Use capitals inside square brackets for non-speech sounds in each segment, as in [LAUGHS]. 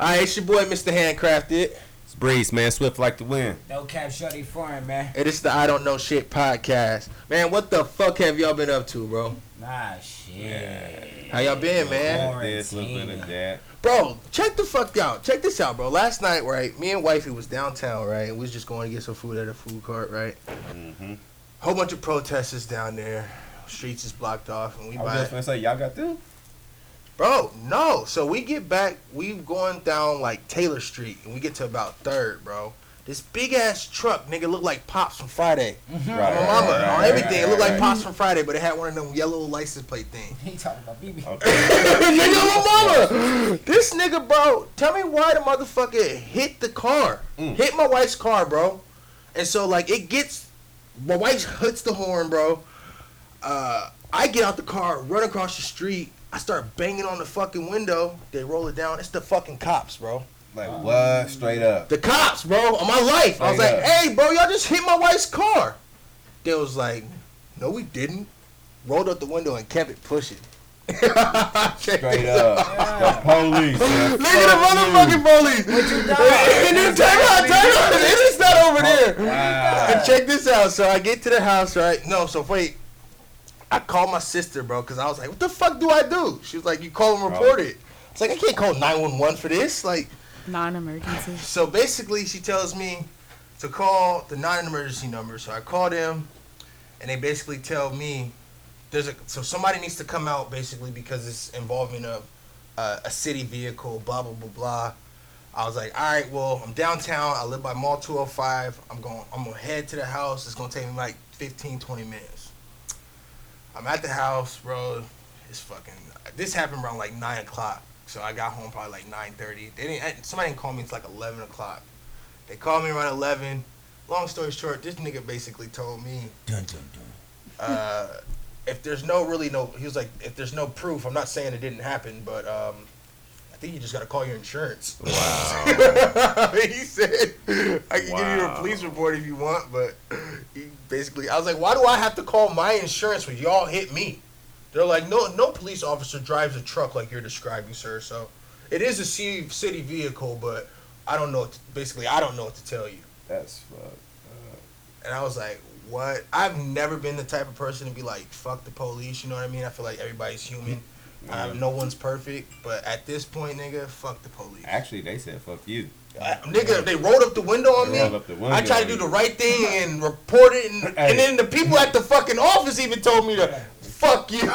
All right, it's your boy, Mr. HandCrafted. It's Breeze, man. Swift like the wind. No cap shorty foreign, man. It's the I Don't Know Shit podcast. Man, what the fuck have y'all been up to, bro? Nah, shit. How y'all been, man? This, little bit of that. Bro, check the fuck out. Check this out, bro. Last night, right, me and wifey was downtown, right? And we was just going to get some food at a food court, right? Mm-hmm. Whole bunch of protesters down there. Streets is blocked off, and we I was buy. just gonna say, y'all got them? Bro, no. So we get back, we going down like Taylor Street, and we get to about third, bro. This big ass truck, nigga, looked like Pops from Friday. Right, My mama, right, on right, everything. right, it looked like. Pops from Friday, but it had one of them yellow license plate things. He talking about BB. Okay. [LAUGHS] [LAUGHS] nigga, my mama. This nigga, bro, tell me why the motherfucker hit the car. Mm. Hit my wife's car, bro. And so, like, it gets, my wife hits the horn, bro. Uh, I get out the car, run across the street. I start banging on the fucking window. They roll it down. It's the fucking cops, bro. Like what? Straight up. The cops, bro, on my life. I was like, up. hey, bro, y'all just hit my wife's car. They was like, no, we didn't. Rolled up the window and kept it pushing. [LAUGHS] Straight up. out. The police. Look [LAUGHS] at the motherfucking police. What you done? And then turn out, turn out. It is not over there. Wow. And check this out. So I get to the house, right? No, so wait. I called my sister, bro, because I was like, what the fuck do I do? She was like, you call and report it. It's like, I can't call 911 for this. Like, Non-emergency. so basically, she tells me to call the non-emergency number. So I call them, and they basically tell me there's a so somebody needs to come out basically because it's involving a uh, a city vehicle. Blah blah blah blah. I was like, all right, well, I'm downtown. I live by Mall 205. I'm going. I'm gonna head to the house. It's gonna take me like 15, 20 minutes. I'm at the house, bro. It's fucking. This happened around like nine o'clock. So I got home probably like nine thirty. They didn't. Somebody didn't call me until like eleven o'clock. They called me around eleven. Long story short, this nigga basically told me, Dun, dun, dun. uh, if there's no really no, he was like, if there's no proof, I'm not saying it didn't happen, but um, think you just gotta call your insurance. Wow. [LAUGHS] he said, I can give you a police report if you want, but he basically, I was like, why do I have to call my insurance when y'all hit me? They're like, no, no police officer drives a truck like you're describing, sir. So it is a city, vehicle, but I don't know. To, basically, I don't know what to tell you. That's fucked. And I was like, what? I've never been the type of person to be like, fuck the police. You know what I mean? I feel like everybody's human. Uh, no one's perfect, but at this point, nigga, fuck the police. Actually, they said fuck you. Uh, nigga, they rolled up the window on They me. up the window I tried to do the right thing and report it, and, [LAUGHS] Hey. and then the people at the fucking office even told me to fuck you. [LAUGHS]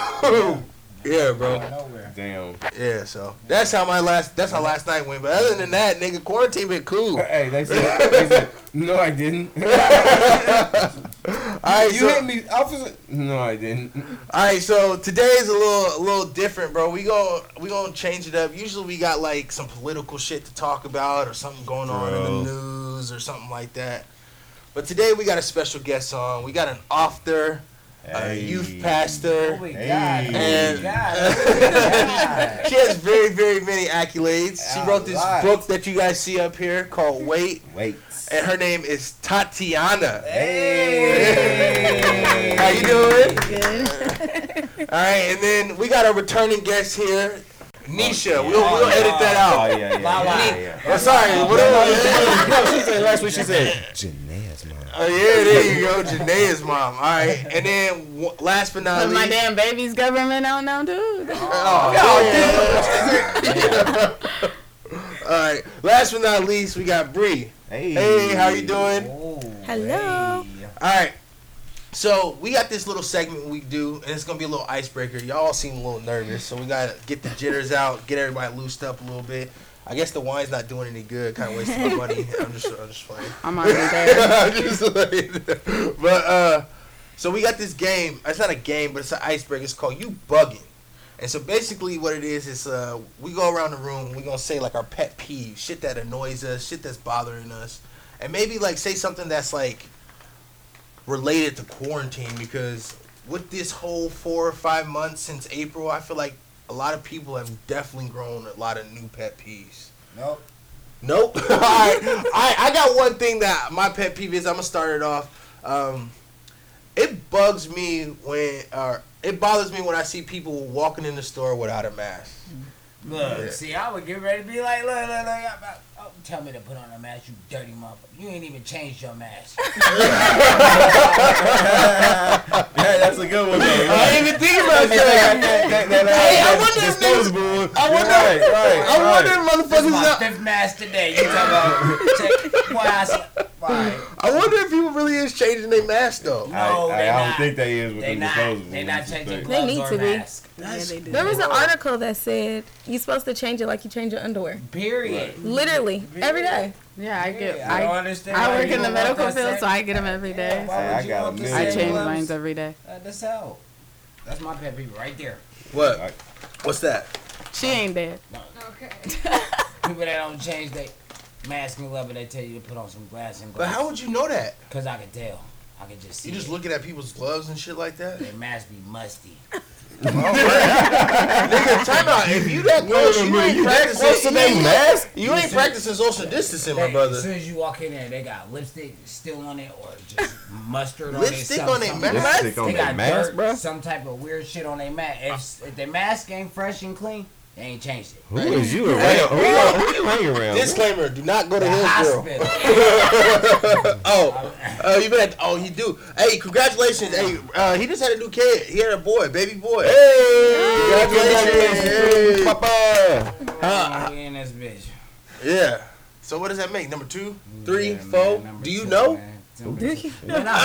yeah, bro. Out of nowhere. Damn. Yeah, so that's how my last that's how last night went. But other than that, nigga, quarantine been cool. Hey, they [LAUGHS] said, they said no, I didn't. All right, you so, hit me, officer. No, I didn't. All right, so today is a little a little different, bro. We go we gonna change it up. Usually we got like some political shit to talk about or something going on in the news or something like that. But today we got a special guest on. We got an author, a youth pastor. Oh my Hey. god. Oh And- god. [LAUGHS] Oh my god. She has very, very many accolades. She wrote this book that you guys see up here called Wait, Wait. And her name is Tatiana. Hey. How you doing? Good. [LAUGHS] All right, and then we got a returning guest here, Nesha. Oh, we'll, we'll oh, edit that Oh out. yeah, yeah, La, la. yeah, yeah. Oh, sorry. What else? [LAUGHS] She said last week. She said Janae's mom. Oh yeah, there you go, Janae's mom. All right, and then w- last but not Cause my damn baby's government out now, dude. oh, yeah. Oh, [LAUGHS] All right, last but not least, we got Bre. Hey. Hey, how you doing? Oh, Hello. hey. All right. So we got this little segment we do, and it's gonna be a little icebreaker. Y'all seem a little nervous, so we gotta get the jitters out, get everybody loosed up a little bit. I guess the wine's not doing any good, kind of wasting my money. [LAUGHS] I'm just, I'm just playing. I'm [LAUGHS] already there. I'm just like- but uh, so we got this game. It's not a game, but it's an icebreaker. It's called You Bugging. And so basically, what it is is uh, we go around the room. We gonna say like our pet peeve, shit that annoys us, shit that's bothering us, and maybe like say something that's like related to quarantine because with this whole four or five months since April, I feel like a lot of people have definitely grown a lot of new pet peeves. Nope. Nope. [LAUGHS] All right. I, I got one thing that my pet peeve is. I'm gonna start it off. Um, it bugs me when, or it bothers me when I see people walking in the store without a mask. Look, Yeah. see, I would get ready to be like, look, look, look. I'm about- Oh, tell me to put on a mask, you dirty motherfucker. You ain't even changed your mask. [LAUGHS] Yeah, that's a good one. Though. I didn't even think about that. hey, I wonder if disposable. I wonder- Right, right, I wonder right. if This is motherfuckers. my Not, fifth mask today. You talking about? Check, boy, I said. [LAUGHS] I wonder if people really is changing their mask though. No, I, I, I don't think they is with They the not. disposable. They not changing but- gloves need or to be. Yeah, they do. There was an article that said you're supposed to change it like you change your underwear. Period. Literally, every day. Yeah, I get. I I, understand. I work in the medical field, so I get them every day. Why Hey, would I you got a want the million. I change mine every day. Uh, that's how. That's my pet peeve right there. What? What's that? She ain't dead. Okay. [LAUGHS] People that don't change their mask and glove, but they tell you to put on some glass and But how would you know that? Cause I can tell. I can just see. You just it. looking at people's gloves and shit like that? Their mask be musty. [LAUGHS] Nigga, time out. If you that close, you ain't practicing. close to you ain't- mask? You ain't practicing social distancing, my brother. As soon as you walk in there, they got lipstick still on it or just [LAUGHS] mustard on it. Lipstick something- on their something. mask? Lipstick on They their got mask, dirt, bro? some type of weird shit on their mask. If, if their mask ain't fresh and clean, they ain't changed it. Who is you around? Who, you- who you hang around? Disclaimer: Do not go to The Hillsboro. hospital. [LAUGHS] Oh, uh, you been at, oh, he do. Hey, congratulations. Hey, uh, he just had a new kid. He had a boy, baby boy. Hey, Congratulations. Hey. Papa. We in this bitch. Yeah. So what does that make? Number two, three, Yeah, four. man, Do you two, know? man. Number Do two. you? [LAUGHS] Man, I-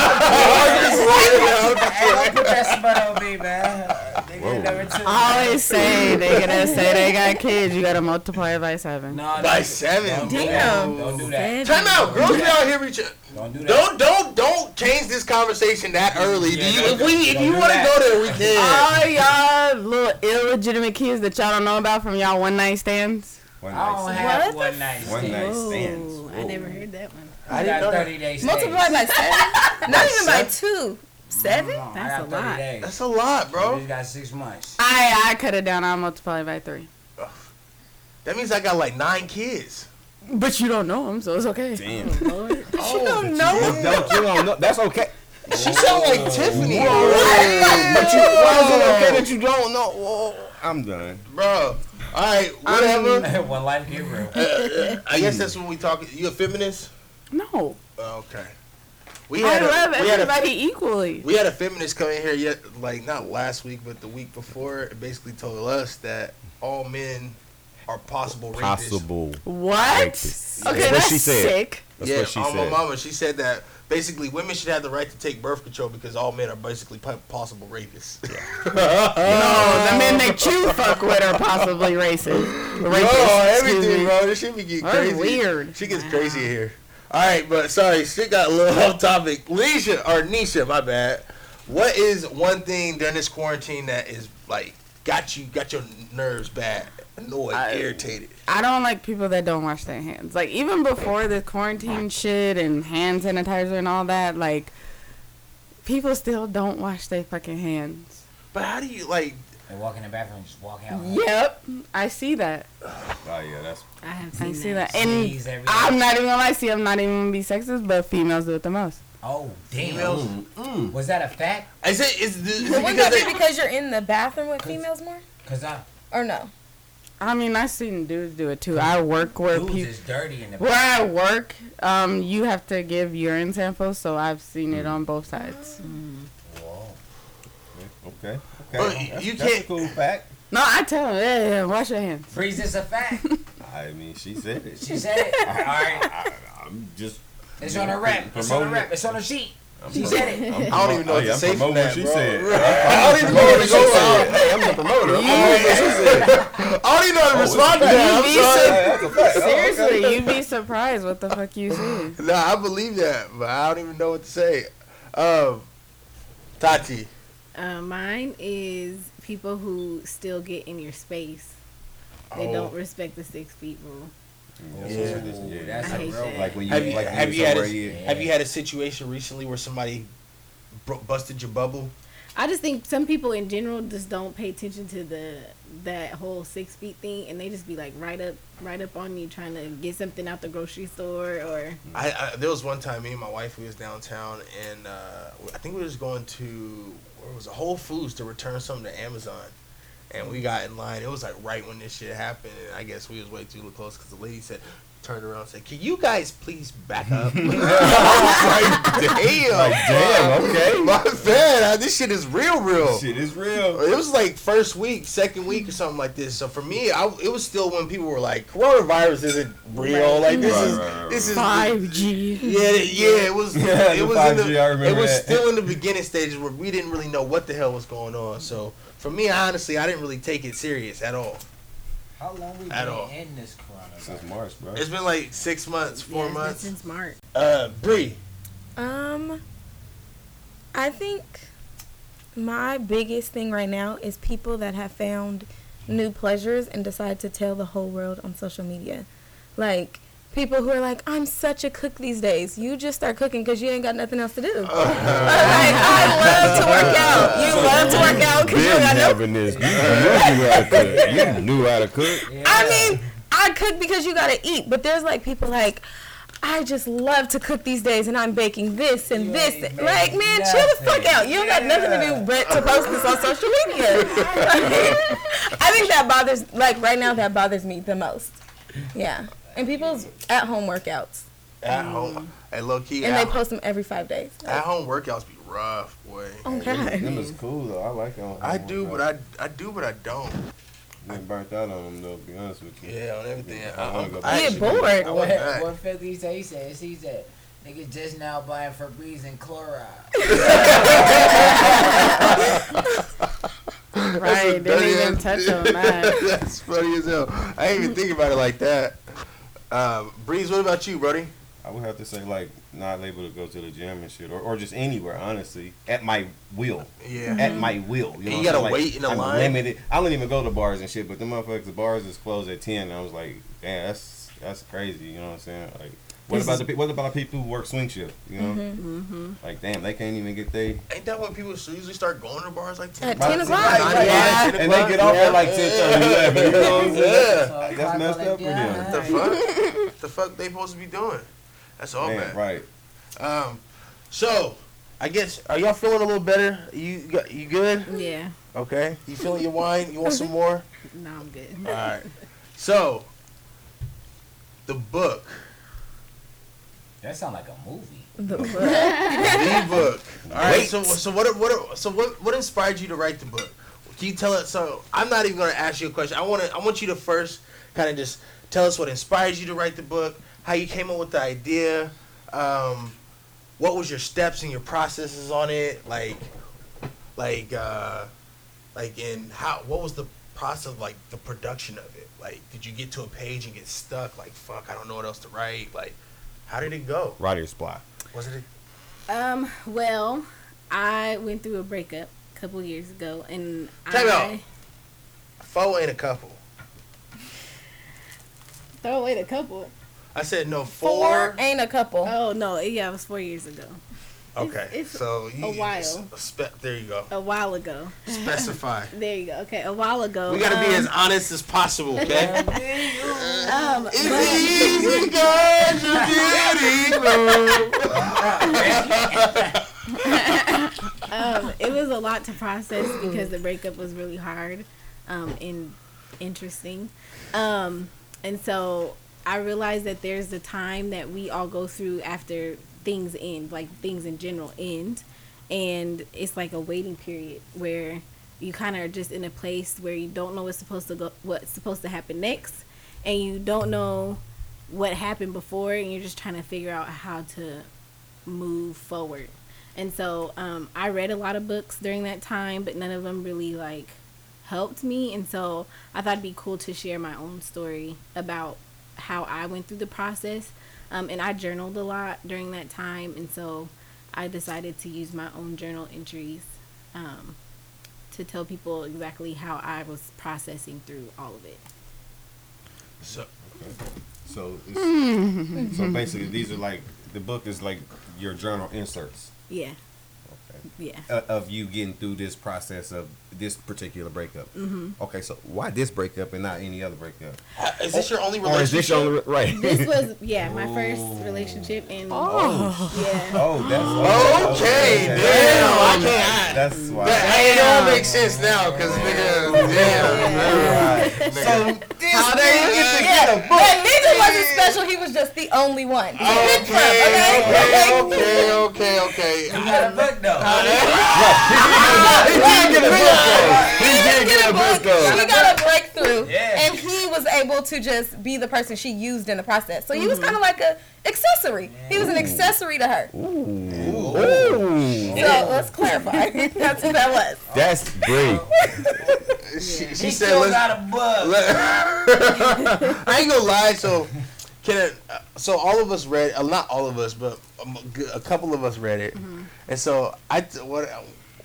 [LAUGHS] don't put that smut on me, man. They Whoa. get number two. I always say they gonna say they got kids. You gotta multiply it by seven. No, By don't- seven. Don't Damn. that. Don't do that. Time out. Girls be out here reaching. Don't do that. Don't don't don't change this conversation that early. Yeah, do you, if we if you want to that. go there, we can. All y'all little illegitimate kids that y'all don't know about from y'all one night stands. One I don't night have What one the night One night stands. I never heard that one. I I didn't know got that. 30 days. Multiply by seven? [LAUGHS] Not even by two. Seven? I That's got a lot. days. That's a lot, Bro. bro. You got six months. I I cut it down. I multiply it by three. That means I got like nine kids. But you don't know them, so it's okay. Damn. Lord. [LAUGHS] Oh, don't know. damn. Don't you don't know? That's okay. She sound like Tiffany, But you, why is it okay that you don't know? Whoa. I'm done. bro. All right, whatever. [LAUGHS] one life get real. Uh, I guess that's when we talk. You a feminist? No, Oh, okay. We I had a, love we had a everybody equally. we had a feminist come in here yet like not last week but the week before and basically told us that all men are possible rapists. Possible. What? Rapists. Okay, That's that's, what she said. sick. That's yeah, what she on my mama, she said that basically women should have the right to take birth control because all men are basically possible rapists. [LAUGHS] No, the men that you fuck with are possibly racist. Bro, Rapists, excuse everything, me. bro. This shit be getting crazy. weird. She gets crazy here. All right, but sorry, shit got a little [LAUGHS] off topic. Leisha or Nesha, my bad. What is one thing during this quarantine that is like got you got your nerves bad, annoyed, I- irritated? I don't like people that don't wash their hands. Like even before the quarantine shit and hand sanitizer and all that, like people still don't wash their fucking hands. But how do you like? They walk in the bathroom and just walk out. Yep, I see that. Oh yeah, that's I have I see that. And Sneeze. I'm not even gonna lie, see, I'm not even gonna be sexist, but females do it the most. Oh, damn. Females? Mm, mm. Was that a fact? I say is, is, But it because that be because you're in the bathroom with females more? Because I Or no? I mean, I've seen dudes do it too. I work where dudes people. is dirty in the Where I work, um, you have to give urine samples, so I've seen it mm. on both sides. Whoa. okay. Okay. Well, that's, you that's can't- a cool fact. No, I tell him, yeah, yeah, wash your hands. Freeze is a fact. [LAUGHS] I mean, she said it. She said it. [LAUGHS] All right. I, I'm just. It's on a rep. It's on a Promoting rep. It's on a sheet. I'm She pro- said it. I'm I don't even know what to I'm say from promoting that, what she bro. said. I don't even know where to go. with. Hey, I'm the promoter. I'm Yeah. promoting what she said. [LAUGHS] I don't even know how to respond to that. I'm sorry. Hey, that's a fact. Oh, okay. Seriously, you'd be surprised what the fuck you see. Nah, I believe that, but I don't even know what to say. Um, Tati, Uh, mine is people who still get in your space. They Oh. don't respect the six feet rule. Yeah. Yeah. That's I a hate real that. Like when you have you like have you you had a, somewhere have you had a situation recently where somebody bro- busted your bubble? I just think some people in general just don't pay attention to the that whole six feet thing, and they just be like right up, right up on you trying to get something out the grocery store or. I, I there was one time me and my wife we was downtown and uh, I think we was going to where was a Whole Foods to return something to Amazon, and we got in line. It was like right when this shit happened, and I guess we was way too close because the lady said. Turned around and said, "Can you guys please back up?" [LAUGHS] [LAUGHS] I was like, "Damn, Like, damn, okay. my bad. Uh, this shit is real, real." Shit is real. It was like first week, second week, or something like this. So for me, I, it was still when people were like, "Coronavirus isn't real." Like this Right, is right, right, this is Five G. yeah, yeah. It was [LAUGHS] Yeah, it was in 5G, I the, it remember was that. still in the beginning stages where we didn't really know what the hell was going on. So for me, honestly, I didn't really take it serious at all. How long we At been all. in this coronavirus? Since March, bro. It's been like six months, four Yeah, months. Since March. Uh, Bre, Um, I think my biggest thing right now is people that have found new pleasures and decide to tell the whole world on social media. Like people who are like, "I'm such a cook these days." You just start cooking because you ain't got nothing else to do. [LAUGHS] like I love to work out. You love to work out because you Been ain't got no this. You knew how to cook. You knew how to cook. Yeah. I mean, I cook because you gotta eat, but there's like people like, I just love to cook these days, and I'm baking this and You this. Like, making man, chill the fuck out. You don't got nothing to do but to post this on social media. [LAUGHS] [LAUGHS] I think that bothers, like right now, that bothers me the most. Yeah, and people's at home workouts, at mm. home, at low key, and they post them every five days. at home workouts be rough, boy. Oh Them god. is cool though. I like them. I do, but I I do, but I don't. been burnt out on them though. To be honest with you. Yeah, on everything. I wanna I back. You actually- get bored. I What, went back. what Philly say? He said, he said, nigga just now buying Febreze and chloride. [LAUGHS] Right. Didn't dirty even ass- touch on that. [LAUGHS] That's funny as hell. I didn't even think about it like that. Um, Breeze, what about you, Brody? I would have to say like not able to go to the gym and shit, or, or just anywhere. Honestly, at my will. Yeah. At my will. You, know you I'm gotta saying? Like, wait in a I'm line? Limited. I don't even go to bars and shit, but the motherfuckers, the bars is closed at ten. And I was like, damn, that's that's crazy. You know what I'm saying? Like, what This about is- the pe- what about the people who work swing shift? You know, Mm-hmm. like damn, they can't even get they. Ain't that when people usually start going to bars like 10 At 10 o'clock. Right. Yeah. Yeah. And they get off at like 10, 11, you know what I'm saying? Yeah. So That's messed like, up for them. yeah, The alright. fuck? the fuck they supposed to be doing? That's all Man, bad. right. Um, so I guess are y'all feeling a little better? You you good? Yeah. Okay. You feeling your wine? You want some more? [LAUGHS] No, I'm good. All right. So the book, That sound like a movie. The book. the book. All right. Wait. So so what what so what what inspired you to write the book? Can you tell us? So I'm not even gonna ask you a question. I want to. I want you to first kind of just tell us what inspired you to write the book, how you came up with the idea, um, what was your steps and your processes on it, like, like, uh, like, in how what was the process of like the production of it? Like, did you get to a page and get stuck? Like, fuck, I don't know what else to write. Like, how did it go? Writer's block. Was it? Um. Well, I went through a breakup a couple years ago, and Time out. I A foe ain't a couple. throw away the couple. I said no Four four. ain't a couple. Oh no, yeah, it was four years ago, Okay, it's so you, a while. Spe- there you go. a while ago. Specify. [LAUGHS] There you go. Okay, a while ago. We gotta be um, as honest as possible, okay? [LAUGHS] Um, It's but- easy 'cause you're beautiful. um, it was a lot to process because the breakup was really hard um, and interesting. Um, and so I realized that there's the time that we all go through after things end, like things in general end. And it's like a waiting period where you kind of are just in a place where you don't know what's supposed to go, what's supposed to happen next, and you don't know what happened before, and you're just trying to figure out how to move forward. And so um, I read a lot of books during that time, but none of them really like helped me. And so I thought it'd be cool to share my own story about how I went through the process. Um, and I journaled a lot during that time, and so I decided to use my own journal entries um, to tell people exactly how I was processing through all of it. So, So, it's, so basically, these are like the book is like your journal inserts. Yeah. Okay. Yeah. uh, of you getting through this process of this particular breakup. Mm-hmm. Okay, so why this breakup and not any other breakup? Is this your only Or is this your relationship? only right? This was yeah my first relationship and Oh. yeah. oh, that's Okay, okay. damn. I can't. That's why. That, hey, it all makes sense now, cause nigga, damn. So this How they nigga get to get get a a book. And neither was it special. He was just the only one. He picked from, Okay, okay? [LAUGHS] okay, okay, okay, You got a book though. He did get a book though. He did get a book though. She got a breakthrough, Yeah. and he was able to just be the person she used in the process. So he was mm-hmm. kind of like a accessory. He was an accessory to her. Ooh. So let's clarify. [LAUGHS] That's what that was. That's great. She, He she said, still let's, got a bug. [LAUGHS] I ain't gonna lie. So, can it, uh, so all of us read, uh, not all of us, but a, a couple of us read it, and so I what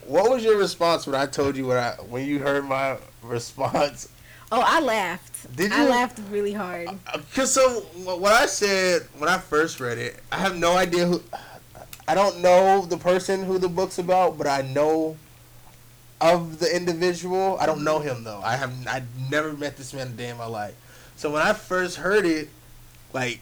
what was your response when I told you what I when you heard my response? Oh, I laughed. Did I you? laughed really hard. Uh, Cause so wh- what I said when I first read it, I have no idea who. I don't know the person who the book's about, but I know of the individual. I don't know him though. I have I never met this man a day in my life. So when I first heard it, like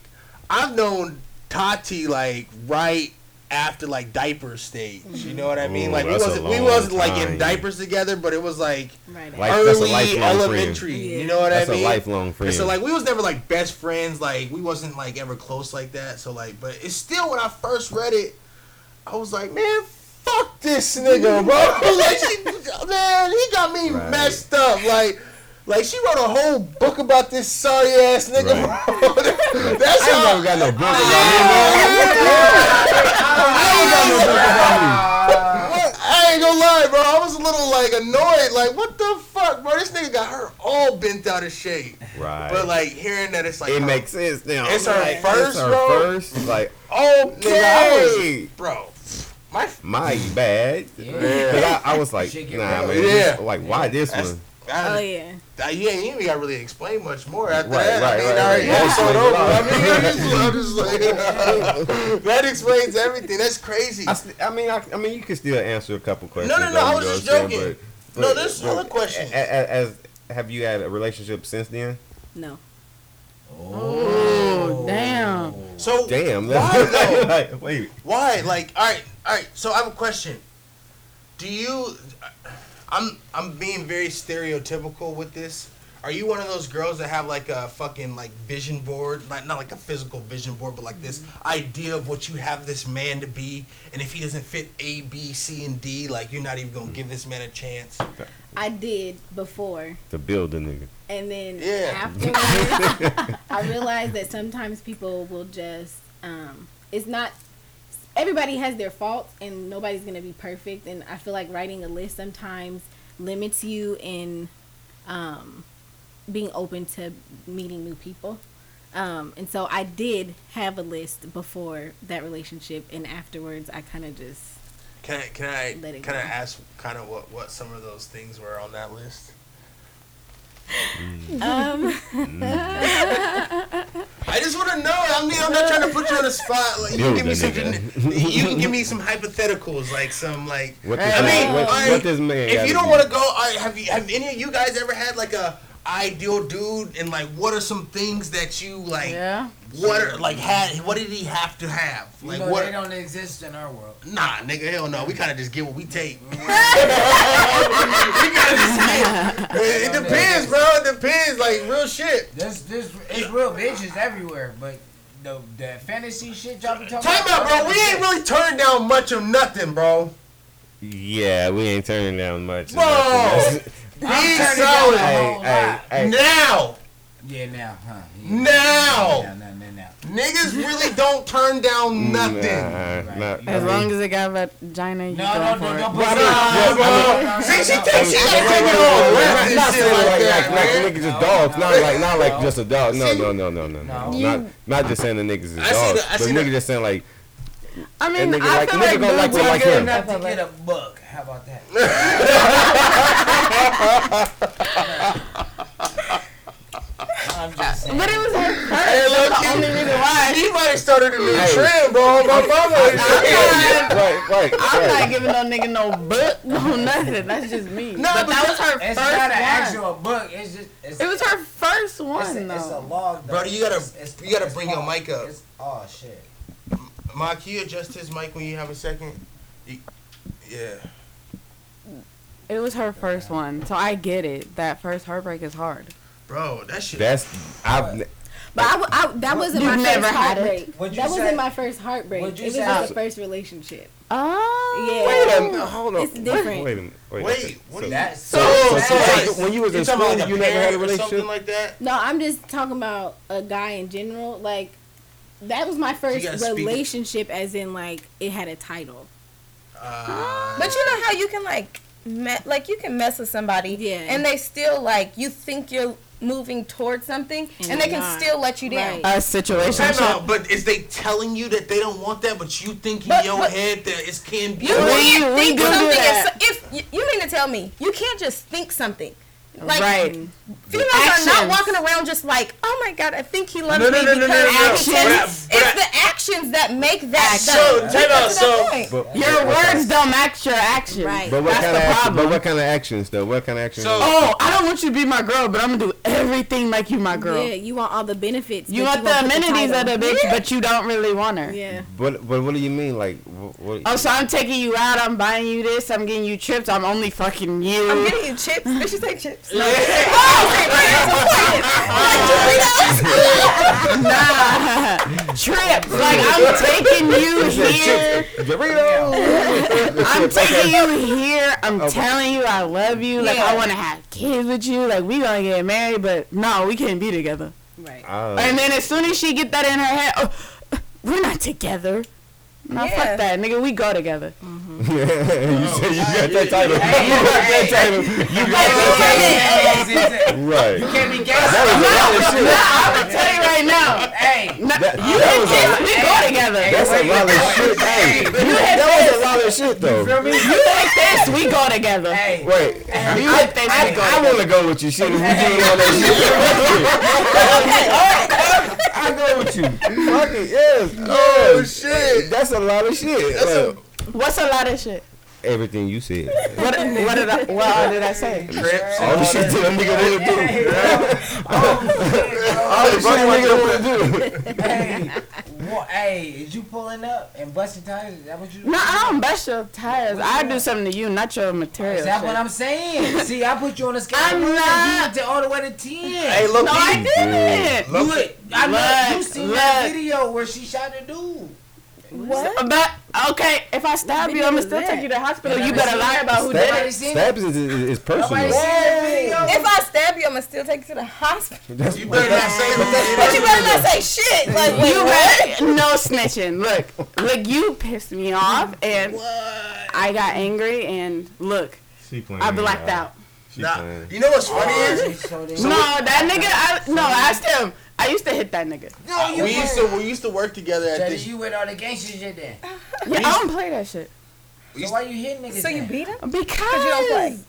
I've known Tati like right after like diaper stage. You mm-hmm. know what I mean? Ooh, like we wasn't we wasn't like in diapers together, but it was like Right. Like- that's a early lifelong elementary. Yeah. You know what That's I a mean? lifelong friend. And so like we was never like best friends. Like we wasn't like ever close like that. So like, but it's still when I first read it, I was like, man, fuck this nigga, bro. [LAUGHS] like, she, man, he got me Right. messed up. Like. Like she wrote a whole book about this sorry ass nigga. bro. [LAUGHS] That's I ain't how. never got no book about me. Ah. I ain't got no book about me. I ain't gonna lie, bro. I was a little like annoyed. Like, what the fuck, bro? This nigga got her all bent out of shape. Right. But like hearing that, it's like it her- makes sense now. It's her Like, first, it's her bro? first. Like, Okay, I okay. was, bro. My my bad. Yeah. Cause I, I was like, Shit get nah, real. man. Yeah. like, why this That's- one? I, Oh yeah. I, you ain't even got really explain much more after Right, that. right, I mean, right, already right. episode That over. I explains mean, I'm just, I'm just [LAUGHS] like, [LAUGHS] that explains everything. That's crazy. I, st- I mean, I, I mean, you can still answer a couple questions. no, no, though, I you was just what saying? joking. But- No, there's but other questions. a- a- As, have you had a relationship since then? No. Oh, oh damn. So Damn. Why though? [LAUGHS] like, wait. Why? Like, all right, all right. So I have a question. Do you? I'm I'm being very stereotypical with this. Are you one of those girls that have like a fucking like vision board, like not like a physical vision board, but like this idea of what you have this man to be, and if he doesn't fit A, B, C, and D, like you're not even gonna give this man a chance? I did before. To build a nigga. And then Yeah. afterwards, [LAUGHS] I realized that sometimes people will just, um, it's not, everybody has their faults and nobody's going to be perfect. And I feel like writing a list sometimes limits you in um, being open to meeting new people. Um, and so I did have a list before that relationship, and afterwards I kind of just Can I can I Let it can I ask kind of what what some of those things were on that list? um, I [LAUGHS] [LAUGHS] just want to know. I mean, I'm not trying to put you on the spot. Like, you can give me some. nigga. You can give me some hypotheticals, like some like. What I this mean, man, what, alright, what this man If you don't want to go, all right, have you have any of you guys ever had like a ideal dude? And like, what are some things that you like? Yeah. What are like had? What did he have to have? You Like know what? they don't exist in our world. Nah, nigga, hell no. We kind of just get what we take. [LAUGHS] we kinda just get. It, it depends, bro. It depends. Like real shit. There's there's it's real bitches everywhere, but the the fantasy shit y'all be talking Time out, bro. We ain't really turning down much of nothing, bro. Yeah, we ain't turning down much. Bro. [LAUGHS] I'm He's turning solid. down a whole Hey, hey, hey. Now, Yeah, now, huh? Yeah. Now. Now, now, now, now. Niggas really don't turn down nothing. Nah, nah, As long as it got vagina, you No, go no, for no, it. don't put But I it mean, on. yeah, No, no, See, she no. takes she gotta take it all left and Not shit saying like like, that, like, like niggas is dogs. Not like not like just a dog. No, no, no, no, no, no. No. Not not just saying the niggas is dogs. the- But niggas just saying like I mean, nigga I like- feel nigga like gonna like dudes what are like good him. enough enough to get a bug. How about that? [LAUGHS] [LAUGHS] I'm just saying. But it was her [LAUGHS] first. Hey, look, the only reason why. Nigga, you might have started a new Hey. trend, bro. My mama. right, right, I'm right. not giving no nigga no book, no [LAUGHS] nothing. That's just me. Nah, but but that was her It's first not an one. actual book. It's just. It's, It was her first one, It's a, it's a log. though. Brother, you gotta- It's- it's- you gotta it's bring your mic up. it's- Oh shit. Ma, can you adjust his mic when you have a second? You- Yeah. It was her first one, so I get it. That first heartbreak is hard. Bro, that shit. That's I've But I, w- I- that wasn't my never first had heartbreak. What'd you That say? wasn't my first heartbreak. You it was say? just the first relationship. Oh. Yeah. wait a minute, hold on. It's different. Wait a minute. Wait. a Wait, minute. what So- are That's So, So, so, so, when you was in you talking school, like you never had a relationship. something like that? No, I'm just talking about a guy in general. Like that was my first gotta speak relationship, as in like it had a title. Uh, But you know how you can like, me- like you can mess with somebody, Yeah. and they still like you think you're moving towards something, And and, they can not. still let you down. Right. A situation. Time out, but is they telling you that they don't want that, but you think in But- your but- head that it can be? You We- can't think do do something that. is. If you, you mean to tell me you can't just think something. Like right. females are not walking around just like, oh my god, I think he loves No, no, me no, no, no, because no, no. actions. But it's I- the actions that make that. So, that- time out, that so- But, Your words don't match your actions. Right. but what That's kind the of action, problem. but what kind of actions though? What kind of actions? So- Oh, I don't want you to be my girl, but I'm gonna do everything like you my girl. Yeah, you want all the benefits. You but want the won't put amenities of title. the bitch, but you don't really want her. Yeah. But but what do you mean? Like what? what Oh, so I'm taking you out. I'm buying you this. I'm getting you trips. I'm only fucking you. I'm getting you chips. Did she say chips? [LAUGHS] nah, trips. Like I'm taking you here. Doritos. I'm taking you here. I'm Okay. telling you I love you. Like Yeah. I want to have kids with you. Like we gonna get married, but no, we can't be together. Right. Uh, And then as soon as she get that in her head, oh, we're not together. No, Yeah. fuck that, nigga. We go together. Mm-hmm. [LAUGHS] you say you got that title. Hey, You got that hey, title. You got that title. Right. You can't be gay. That was a lot of shit. I'm gonna tell you right now. Hey. No, That- you that hit was this, a- we go together. That's a lot of shit. Hey, you that was a lot of shit though. You hit this, we go together. Hey. Wait, You I, this, I, we go I want to go with you. Shit, we doing all that shit. [LAUGHS] I go with you. [LAUGHS] Fuck it, yes. Oh, shit. That's a lot of shit. Like, What's a lot of shit? everything you said. What, what did I? What all did I say? Trips. All the shit that a nigga want to do. Oh, All the shit a nigga want to do. Shit, hey, is you pulling up and busting tires? Is that what you? No, I don't bust your tires. I do something to you, not your material. Is that shit. what I'm saying? [LAUGHS] See, I put you on the scale. I'm You went not. to all the way to ten. Hey, look, No, I didn't. You would, I know you Look, seen that video where she shot the dude. What? But okay, if I stab you, I'm gonna still that? take you to the hospital. You better lie about who Nobody did it. seen. Stabs is, is, is personal. Nobody seen that video. If I stab you, I'm gonna still take you to the hospital. [LAUGHS] That's, You better not say But you better not say shit. Like, wait, You what? better [LAUGHS] no snitching. Look, look, you pissed me off, and I got angry, and look, I blacked y'all. out. Nah, you know what's oh, funny is So no, that nigga. I, no, ask him. I used to hit that nigga. No, you we used to we used to work together at Jada, this. you with all the gangster shit then. [LAUGHS] Yeah, I don't play that shit So why you hitting niggas? So you beat him? because you don't play.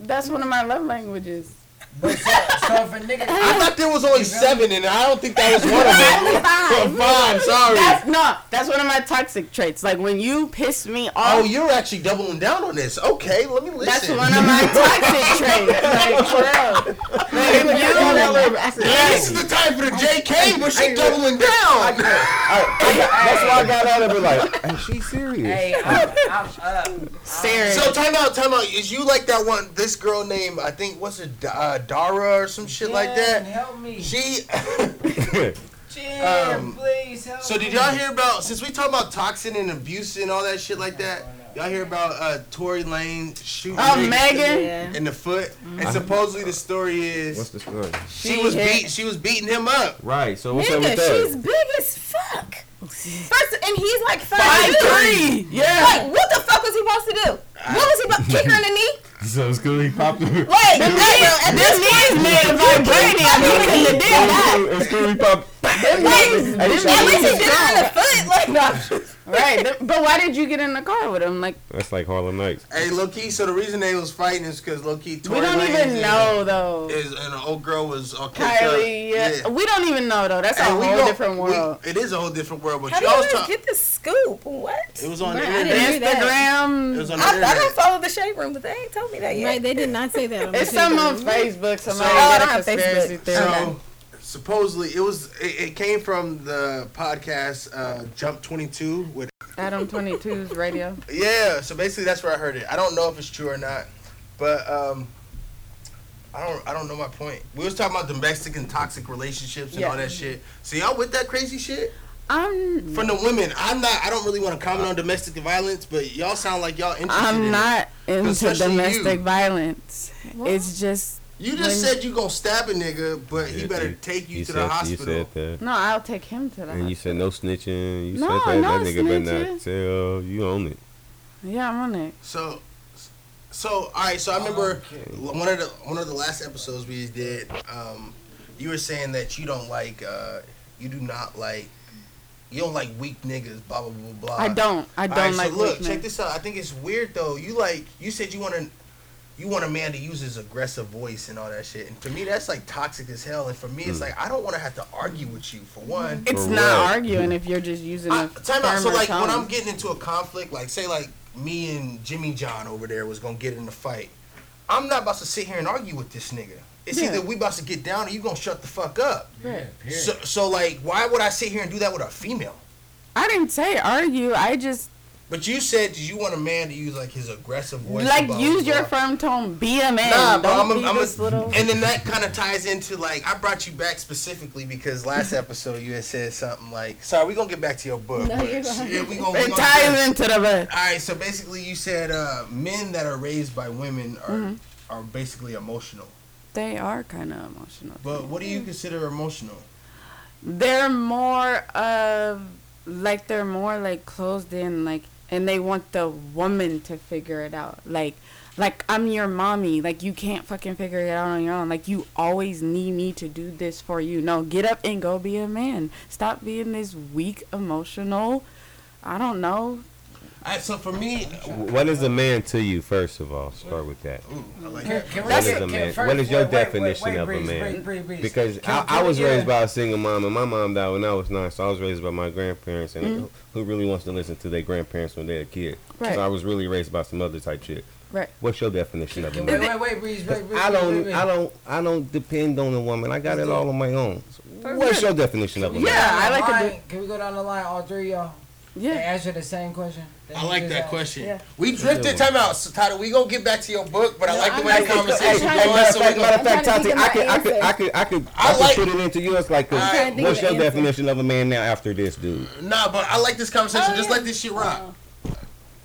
That's one of my love languages. But so, so if a nigga, I thought there was only seven, and I don't think that was one of them. [LAUGHS] Fine, sorry. That's no, that's one of my toxic traits. Like when you piss me off, Oh, you're actually doubling down on this. Okay, let me listen. that's one of my toxic [LAUGHS] traits. Like for real. Like if you, [LAUGHS] This is the time for the JK, but she doubling down. [LAUGHS] that's why I got out of it like, hey, she serious. hey, I'm, I'm up. serious. So time out, time out. Is you like that one? This girl named I think what's it, uh, Dara or some shit like that. Help me. She. Jen, um, please help So did y'all hear about since we talk about toxin and abuse and all that shit like that? Y'all hear about uh, Tory Lanez shooting Oh, Megan? Yeah. in the foot? And supposedly the story is What's the story? she was hit- beat. She was beating him up. Right. So what's up with that? she's big as fuck. First, and he's like five, Five two. three. Yeah. Like, what the fuck was he supposed to do? What was he about? Kick her in the knee? [LAUGHS] so it's cool. He popped her. Like, hey, at This this knee's made of vibranium. He couldn't have did that. It's cool. He popped. Them niggas- them out At least to he did it on the foot. Like, no. [LAUGHS] Right. But why did you get in the car with him? Like That's like Harlem Nights. Hey, low key. So the reason they was fighting is because low key. we don't even know though. Is and the old girl was uh, all Kylie, up. yeah. we don't even know though. That's a whole we gon- different we- world. it is a whole different world. But How do y'all you was get the scoop? What? It was on Right, I internet. didn't hear that. It Instagram. was on the I, I don't follow the shade room, but they ain't told me that yet. Right, they did not say that. On [LAUGHS] It's the some on. Facebook. Somebody So- got oh, I a don't have conspiracy Facebook. theory. So supposedly it was it, it came from the podcast uh, Jump Twenty Two with Adam 22's radio. yeah. So basically that's where I heard it. I don't know if it's true or not, but um, I don't I don't know my point. We was talking about domestic and toxic relationships and Yeah. all that shit. So y'all with that crazy shit I'm from the women? I'm not. I don't really want to comment on domestic violence, but y'all sound like y'all interested. I'm it. not into domestic you. violence. It's just You just when- said you gonna stab a nigga, but he better you- take you, to said, the You hospital. said that. no. I'll take him to the. And you said no snitching. You No, said that. no that nigga better snitching. not tell. You own it. Yeah, I'm on it. So, so all right. So I remember one of the one of the last episodes we did. Um, you were saying that you don't like, uh, you do not like, you don't like weak niggas. Blah blah blah blah. I don't. I don't right, like. so look, weakness. check this out. I think it's weird though. You like, you said you want to. You want a man to use his aggressive voice and all that shit, and to me that's like toxic as hell. And for me, it's Hmm. like I don't want to have to argue with you for one. It's For not what? arguing if you're just using I, a time out. So firmer like when. I'm getting into a conflict, like say like me and Jimmy John over there was gonna get in a fight, I'm not about to sit here and argue with this nigga. It's Yeah. either we about to get down or you gonna shut the fuck up. Right. Period. So so like why would I sit here and do that with a female? I didn't say argue. I just But you said you want a man to use like his aggressive voice. like use your firm tone. Be a man. Nah, I'm a, be I'm a, little. and then that kind of ties into like I brought you back specifically because last [LAUGHS] episode you had said something like, "Sorry, we gonna get back to your book." No, you're fine. yeah, we gonna, It gonna ties into the book. All right, so basically, you said uh, men that are raised by women are Mhm. are basically emotional. They are kind of emotional. But what do you consider emotional? they're more of like they're more like closed in like and they want the woman to figure it out. Like like i'm your mommy. Like you can't fucking figure it out on your own. Like you always need me to do this for you. No get up and go be a man. Stop being this weak emotional i don't know All right, so for me, What is a man to you? First of all, start with that. ooh, I like that. can we What a man? first- What is your wait, wait, definition wait, of a man? Breeze, Breeze, Breeze. Because Can- I, can I was get- raised by a single mom, and my mom died when I was nine, so I was raised by my grandparents, and Mm. who really wants to listen to their grandparents when they're a kid? Right. So I was really raised by some other type shit. Right. What's your definition of a man? Wait, wait, wait, Breeze, wait, Breeze, I Breeze, don't, Breeze. I don't, I don't depend on a woman. I got it all on my own. So what's your definition of a man? Yeah, I like to line? do- Can we go down the line, all three y'all? And yeah answer the same question. I like just that asked? question. Yeah. We drifted. Time out, so, Tyler. We gonna get back to your book, but I like the I'm way the conversation Hey, going. matter of So we fact, gonna, matter of fact, I'm Tati, I could, I could, I could, I could, I I could like- put it into yours like this. I'm trying to What's your answer. definition of a man now after this, dude? nah, but I like this conversation. Oh, Just yeah. let this shit rock. Oh.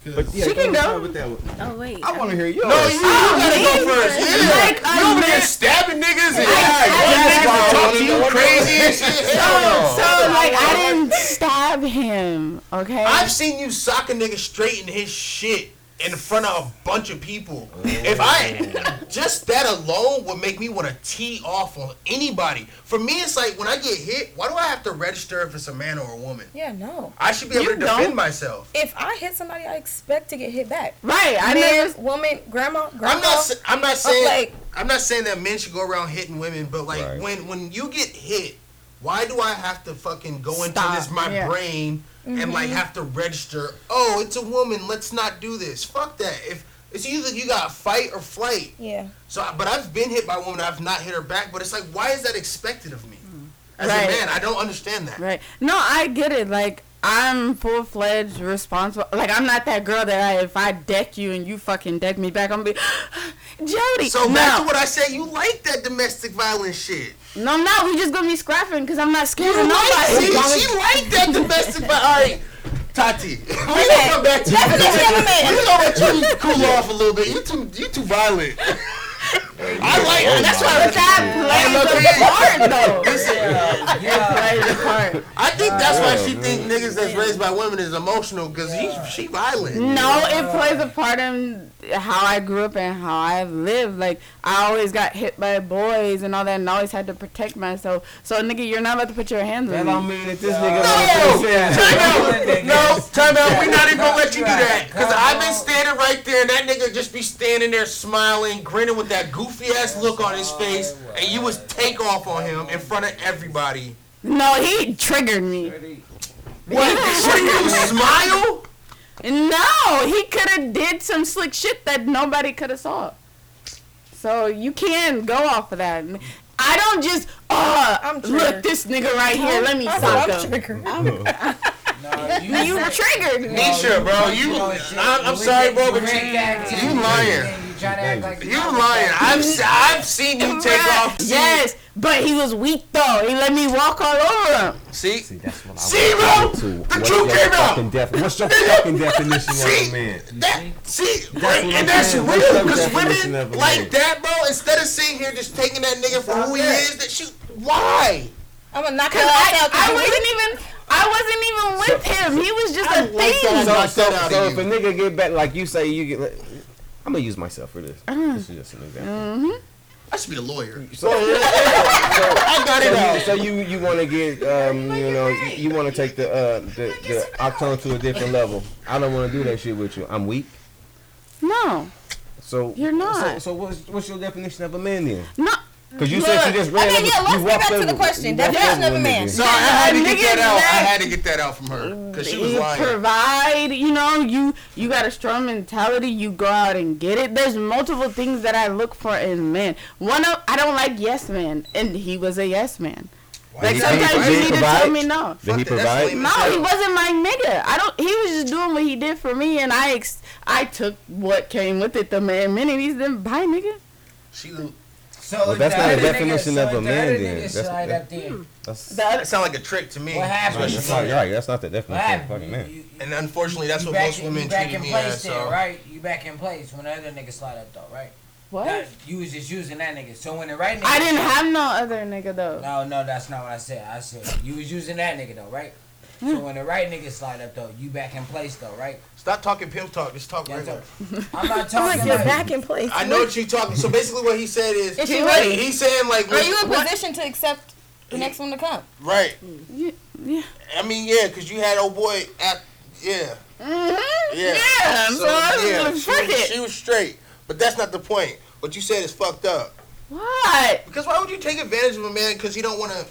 But She can go. With that one. Oh wait. I want to hear yours. No, you, oh, you gotta go first. Yeah, Like, you over there stabbing niggas and one nigga I- talk to you crazy and [LAUGHS] shit. Hell no. so like i didn't stab him okay I've seen you sock a nigga straight in his shit in front of a bunch of people. If I just that alone would make me want to tee off on anybody. For me, it's like when I get hit, why do I have to register if it's a man or a woman? Yeah, no. I should be able You to defend don't. myself. If I hit somebody, I expect to get hit back. right i Man, never woman, grandma, grandma. I'm not. I'm not saying. like- I'm not saying that men should go around hitting women, but like Right. when when you get hit, why do I have to fucking go into this my Yeah. brain and like mm-hmm. have to register? Oh, it's a woman. Let's not do this. Fuck that. If it's either you got fight or flight. Yeah. So, but I've been hit by a woman. I've not hit her back. But it's like, why is that expected of me? Mm. As Right. a man, I don't understand that. Right. No, I get it. Like I'm full fledged responsible. Like I'm not that girl that I, if I deck you and you fucking deck me back, I'm gonna be [GASPS] Jody. So no, back to what I said. You like that domestic violence shit. No, I'm not. We just gonna be scrapping because I'm not scared You of like, nobody. see, she like that domestic violence. All right, Tati, we gonna come back to you. Definition of a man. We gonna let you cool off a little bit. You too, you too violent. I like. That's why. But that plays a part, though. Yeah, It yeah. plays a part. I think that's why she think niggas that's raised by women is emotional because he she violent. No, it plays a part in how I grew up and how I've lived. Like I always got hit by boys and all that, and always had to protect myself. So, nigga, you're not about to put your hands That on don't me. mean that this nigga No! motherfucker said- Time out. No, time out. We not even gonna let you do that. Cause I've been standing right there, and that nigga just be standing there smiling, grinning with that goofy ass look on his face, and you was take off on him in front of everybody. No, he triggered me. What? Should you smile? No, he could have did some slick shit that nobody could have saw. So you can go off of that. I don't just, oh, I'm look, this nigga right here, let me sock him. No, [LAUGHS] you, You triggered me. Nesha, bro, you. I'm, I'm sorry, bro, but you, you lying. You trying to act like You lying. I've I've seen you take off. Yes, but he was weak though. He let me walk all over him. See, See, that's what I See, want bro? The What's truth your came out. fucking defi- What's your fucking definition of a man? that see, what right, and that's saying. real because women like that, bro. Instead of sitting here just taking that nigga for who he is, that she why? I'm gonna knock Cause your I, ass out. I wasn't even, I wasn't even with him. He was just a like that. thing. So, so, so if a nigga get back, like you say, you get. Like, I'm gonna use myself for this. Uh-huh. This is just an example. Mm-hmm. I should be a lawyer. [LAUGHS] So, I got it so, you, out. so you you want to get um you know you, you want to take the uh the the octone to a different level. I don't want to do that shit with you. I'm weak. No, So You're not. So, so what's what's your definition of a man then? no. Because you said you just ran. Okay, over, yeah, let's you get back to the question. you walked Definition of a man. nigga. No, I had to get that out. I had to get that out from her because she was you lying. provide, you know, you you got a strong mentality. You go out and get it. There's multiple things that I look for in men. One of I don't like yes man, and he was a yes man. Like he- sometimes did you need to tell me no. Did he Fuck provide? No, he wasn't my nigga. I don't. He was just doing what he did for me, and I ex- I took what came with it. The man many of amenities. Then bye, nigga. She So Well, that's the not a definition nigga- of so a man other then. That's- slide that- That's, that sound like a trick to me. What happened? That's that's not right. That's not the definition of a fucking man. you- And unfortunately, that's what back, most women you back treated in me place as. there, So right? You back in place when the other nigga slide up though, right? what? That- you was just using that nigga. So when the right nigga I didn't have no other nigga though. No, no, that's not what I said. I said you was using that nigga though, right? So [LAUGHS] when the right nigga slide up though, you back in place though, right? stop talking pimp talk. Just talk Yeah, regular. [LAUGHS] so- I'm not I'm talking like you're back in place. I know what you talking. So basically, what he said is, Is she like, ready? he's saying like, Are you in what- position to accept the next one to come? right? Yeah. yeah. I mean, yeah, because you had old boy at, yeah, Mm-hmm. yeah. Yeah. So, I was yeah, like, she, fuck was, it. she was straight, but that's not the point. What you said is fucked up. what? Because why would you take advantage of a man because he don't want to?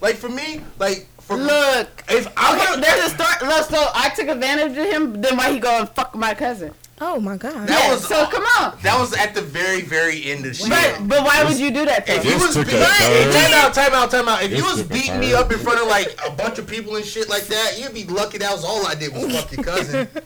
Like for me, like for Look. if I Okay, would, there's a story. Look, so I took advantage of him. Then why he go and fuck my cousin? Oh my god. That yeah, was- so come on. that was at the very very end of shit. But but why would you do that? Though? If you was took beating, a turn. time out, time out, time out. If you was took beating me up in front of like a bunch of people and shit like that, you'd be lucky that was all I did was fuck your cousin. [LAUGHS] [LAUGHS]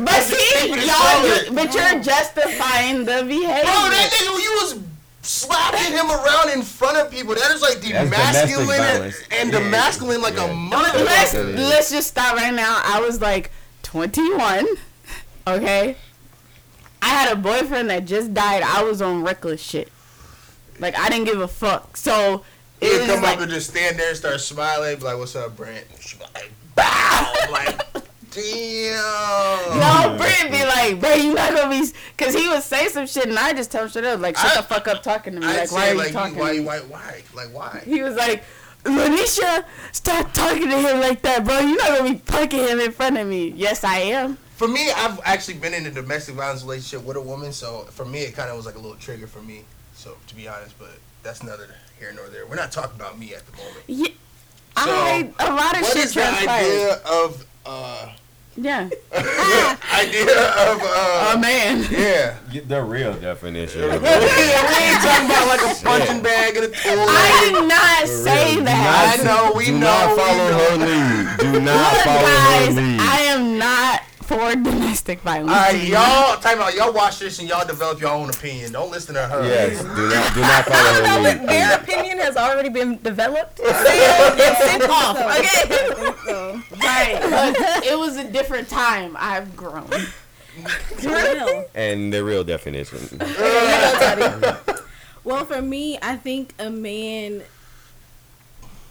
But see, y'all, you, but you're justifying the behavior. Bro, that nigga, you was slapping him around in front of people. That is like That's domestic demasculine and, violence. and Yeah. demasculine like Yeah. a let's let's just stop right now. I was like 21, okay. I had a boyfriend that just died. I was on reckless shit. Like I didn't give a fuck. So He it would come like, up and just stand there and start smiling, be like, "What's up, Brent?" Like, "Bow!" Like, damn. No, Brent be like, bro, you not gonna be, cause he would say some shit and I just tell him straight up, like, shut I- the fuck up talking to me. I'd like, say, why are like, you talking why, why, why, like, why? He was like, Lanisha, stop talking to him like that, bro. You're not gonna be fucking him in front of me. Yes, I am. For me, I've actually been in a domestic violence relationship with a woman, so for me, it kind of was like a little trigger for me. So to be honest, but that's neither here nor there. We're not talking about me at the moment. Yeah. So, I a lot of What shit is the idea of uh, Yeah, [LAUGHS] idea of uh, a man. yeah? Get the real definition. [LAUGHS] we ain't talking about like a punching bag and a tool. I did not say Do that. I know, we do know, not follow her lead. Do not Look, follow guys, her lead. I am not for [LAUGHS] domestic violence. All right, y'all. Time out. Y'all watch this and y'all develop your own opinion. Don't listen to her. Yes, do not do not follow I [LAUGHS] her don't know lead. that their opinion has already been developed. It's [LAUGHS] sent off. Okay. So, Right. But it was a different time. I've grown. Well, And the real definition. well, for me, I think a man.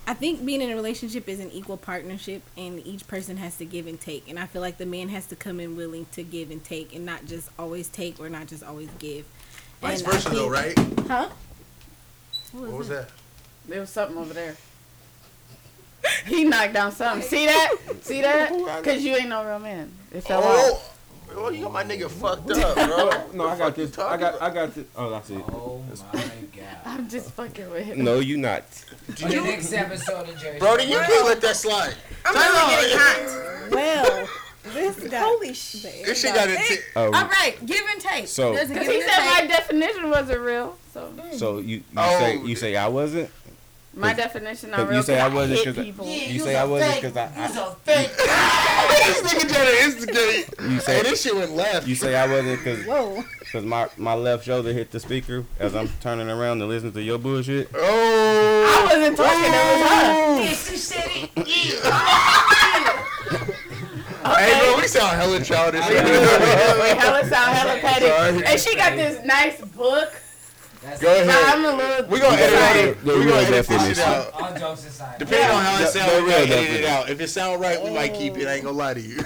I think being in a relationship is an equal partnership, and each person has to give and take. And I feel like the man has to come in willing to give and take, and not just always take or not just always give. Vice And I versa, though, right? Huh? What was that? There was something over there. [LAUGHS] He knocked down something. See that? [LAUGHS] See that? Cause you ain't no real man. It fell oh, off. Oh, oh, you got my nigga fucked up, bro. [LAUGHS] no, I got this. I got. I got this. Oh, that's it. Oh my god. I'm just fucking with him. No, you not. On the next episode of Jersey. Brody, you can't let that slide. I'm Time really out. getting hot. Well, [LAUGHS] this got Holy shit. This shit got it. Oh, All right, give and take. So- Cause he and said my definition wasn't real. So so you you Oh. say you oh. say I wasn't. My 'Cause- definition Cause not you real. say 'cause I wasn't hit 'cause I- people. You say I wasn't because I, You's I. a fake. [LAUGHS] this nigga trying to instigate. You Hey, say this shit went left. you say I wasn't because whoa. because my my left shoulder hit the speaker as I'm turning around to listen to your bullshit. Oh. I wasn't talking. It was her. Yes, you said it. Hey, bro, we sound hella childish. Wait, [LAUGHS] hella sound hella petty. Sorry. And she got this nice book. That's Go it. But ahead. I'm a little. We gonna edit The- it. the We real gonna edit this shit definition. out. All jokes aside. Depending on how it The- sounds, the we real might edit it out. If it sound right, we might keep it. I ain't gonna lie to you. It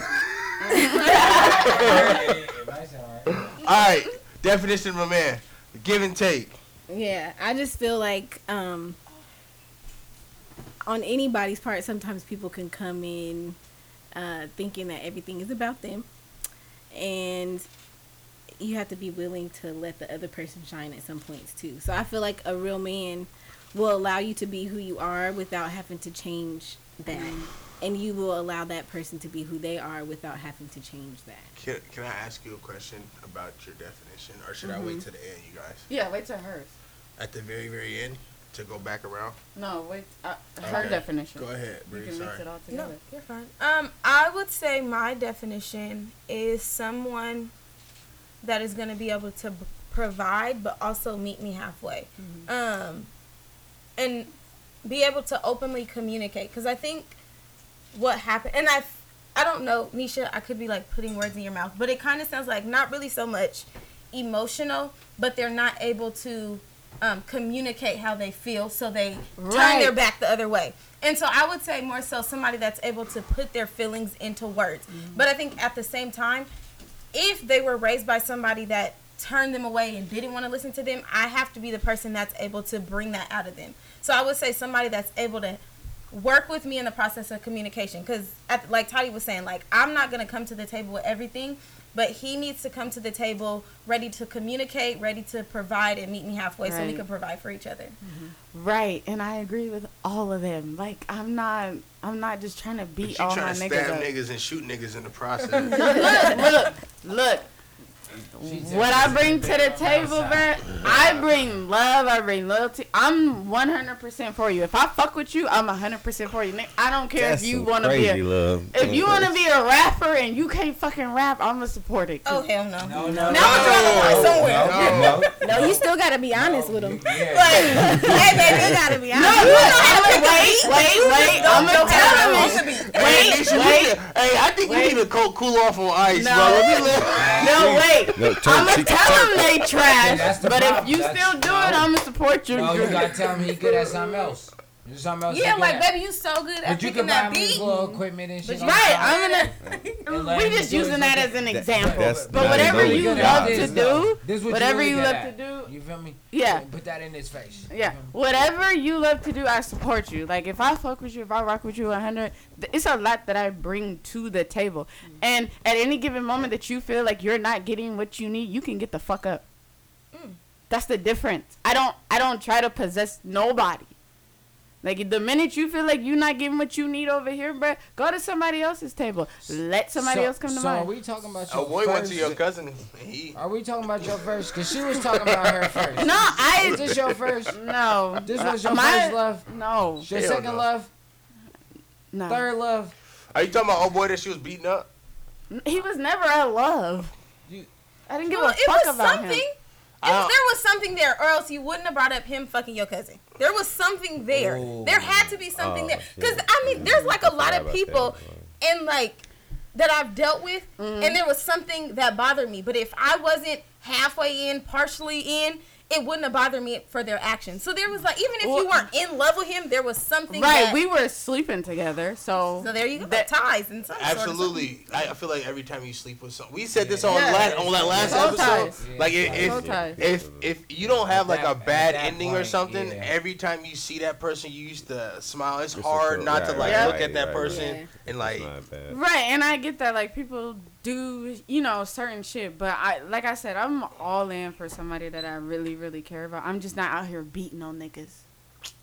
might sound right. All right, definition of a man: give and take. Yeah, I just feel like um on anybody's part sometimes people can come in uh thinking that everything is about them and you have to be willing to let the other person shine at some points too. So I feel like a real man will allow you to be who you are without having to change that. And you will allow that person to be who they are without having to change that. Can, can I ask you a question about your definition, or should I wait to the end, you guys? Yeah, wait till hers. At the very, very end to go back around. No, wait. Uh, her Okay. definition. Go ahead, You Bre. can mix Sorry. it all No, together. you're fine. Um, I would say my definition is someone that is going to be able to b- provide, but also meet me halfway, um, and be able to openly communicate. Because I think what happened, and I, I don't know, Nesha, I could be like putting words in your mouth, but it kind of sounds like not really so much emotional, but they're not able to um, communicate how they feel, so they turn their back the other way. And so I would say more so somebody that's able to put their feelings into words. But I think at the same time, if they were raised by somebody that turned them away and didn't want to listen to them, I have to be the person that's able to bring that out of them. So I would say somebody that's able to work with me in the process of communication because like Toddy was saying like I'm not going to come to the table with everything but he needs to come to the table ready to communicate ready to provide and meet me halfway so we can provide for each other mm-hmm. Right, and I agree with all of them. Like I'm not, I'm not just trying to But beat you all my trying to niggas stab up. niggas and shoot niggas in the [LAUGHS] process. look, look, look. She What I bring to the table, outside. bro, I bring love. I bring loyalty. I'm 100% for you. If I fuck with you, I'm 100% for you. I don't care That's if you want to be a, love. if you want to be a rapper and you can't fucking rap, I'm gonna support it. 'cause oh hell no No, no, now we're drawing the line somewhere No, [LAUGHS] no. No, you still gotta be honest with them. Yeah. Like, hey baby you gotta be No, honest look, I'm gonna wait, wait, wait. I'm gonna tell him. hey, Wait, wait. hey, I think we need to cool, cool off on ice, bro. Let me let- No, wait. No, turn- I'm gonna tell him they That's trash, the but if you That's- still do it. I'm gonna support you. No, you gotta tell him he good at something else. There's something else. he yeah good like baby you so good at But you picking can buy that me beat equipment and shit. on Right, I'm gonna. [LAUGHS] [LAUGHS] We him just using that as an That- example. that's- but that whatever you love good. to do, though. This what whatever really you love at. to do, You feel me? yeah, Put that in his face. Yeah. feel? Whatever you love to do, I support you. Like if I fuck with you, if I rock with you 100, it's a lot that I bring to the table. Mm. And at any given moment that you feel like you're not getting what you need, you can get the fuck up. Mm. That's the difference. I don't I don't try to possess nobody. Like the minute you feel like you're not getting what you need over here, bruh, go to somebody else's table. Let somebody so, else come to so are we talking about Oh, your boy went to your cousin. He, Are we talking about your first? Cause she was talking about her first. [LAUGHS] no, I Is this your first? no. This was your My- first love. No, Your Hell second no. love. no. Third love. are you talking about old boy that she was beating up? He was never in love. You- I didn't give well, a fuck about something him. I If don't- there was something there, or else you wouldn't have brought up him fucking your cousin. There was something there. There had to be something Oh, there. Because, I mean, there's like a lot of people, that. and like, that I've dealt with, Mm-hmm. and there was something that bothered me. But if I wasn't halfway in, partially in, it wouldn't have bothered me for their actions. So there was like, even if you weren't in love with him, there was something. Right, that- we were sleeping together, so So there you go. That- ties and some sort of Absolutely, I, I feel like every time you sleep with someone, we said this Yeah. on Yeah. last on that last Soul episode. ties. Like if Yeah. If, ties. if if you don't have like a bad at that ending or something, yeah. every time you see that person, you used to smile. It's It's hard feel- not to like right, look at that right, person right. and like. It's not bad. Right, and I get that like people do, you know, certain shit, but I like I said, I'm all in for somebody that I really, really care about. I'm just not out here beating on niggas.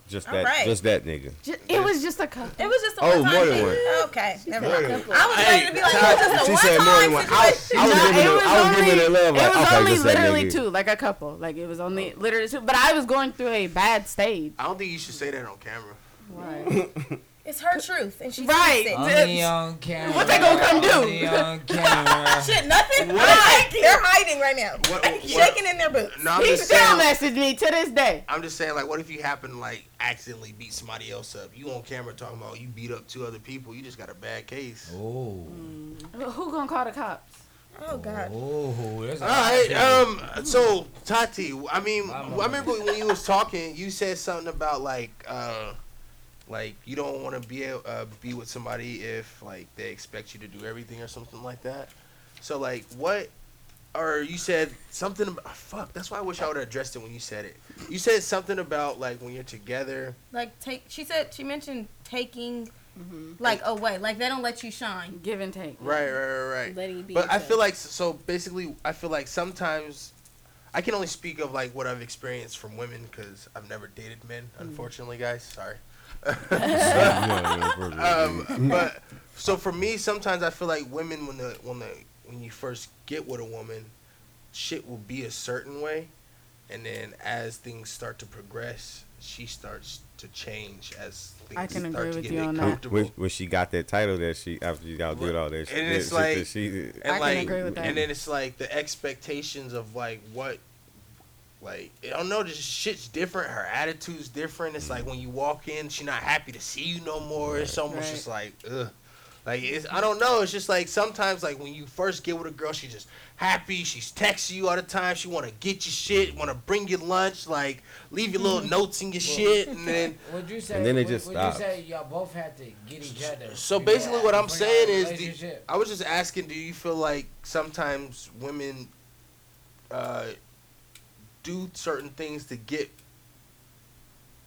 Just All that, right. just that nigga. Just, it was just a couple. It was just a Oh, one-time more than one. Okay, never mind. I was Hey, ready to be like, it Todd, was just a She said more than one-time. I. I was No, giving it her, was I was only, giving her love. Like, it was okay, only just literally two, like a couple. Like it was only oh. literally two, but I was going through a bad stage. I don't think you should say that on camera. Right. [LAUGHS] It's her truth, and she Right. says it. Only on camera. What they gonna come do? Only on camera. [LAUGHS] Shit, nothing. What? Like, they're hiding right now, What- what- shaking in their boots. No, I'm he still saying. messaged me to this day. I'm just saying, like, what if you happen to like accidentally beat somebody else up? You on camera talking about you beat up two other people. You just got a bad case. Oh. Who gonna call the cops? Oh God. Oh, there's a All lot of right. people. Um. So Tati, I mean, I remember when you was talking, you said something about like, uh, like you don't want to be a- uh, be with somebody if like they expect you to do everything or something like that. So like, what? Or you said something about fuck. That's why I wish I would have addressed it when you said it. You said something about like when you're together. Like take. She said she mentioned taking, Mm-hmm. like away. Like they don't let you shine. Give and take. Right. Right. Right. Right. Letting you be But I feel like so basically, I feel like sometimes I can only speak of like what I've experienced from women because I've never dated men. Unfortunately, guys, sorry. [LAUGHS] um, but so for me, sometimes I feel like women when the when the when you first get with a woman, shit will be a certain way, and then as things start to progress, she starts to change as things I can start agree to with get you on that. when, when she got that title that she after you got did all that shit, And it's shit like- she and I can agree with that. And then it's like the expectations of like what, like I don't know, just shit's different. Her attitude's different. It's like when you walk in, she not happy to see you no more. It's almost Right. just like ugh. Like it's, I don't know. It's just like sometimes like when you first get with a girl, she's just happy. She's texting you all the time. She want to get you shit. Want to bring you lunch. Like leave your little notes in your shit. And then [LAUGHS] Would you say? And then it would- just would you say y'all both had to get each other? So basically, what I'm saying is, the. I was just asking, do you feel like sometimes women uh, do certain things to get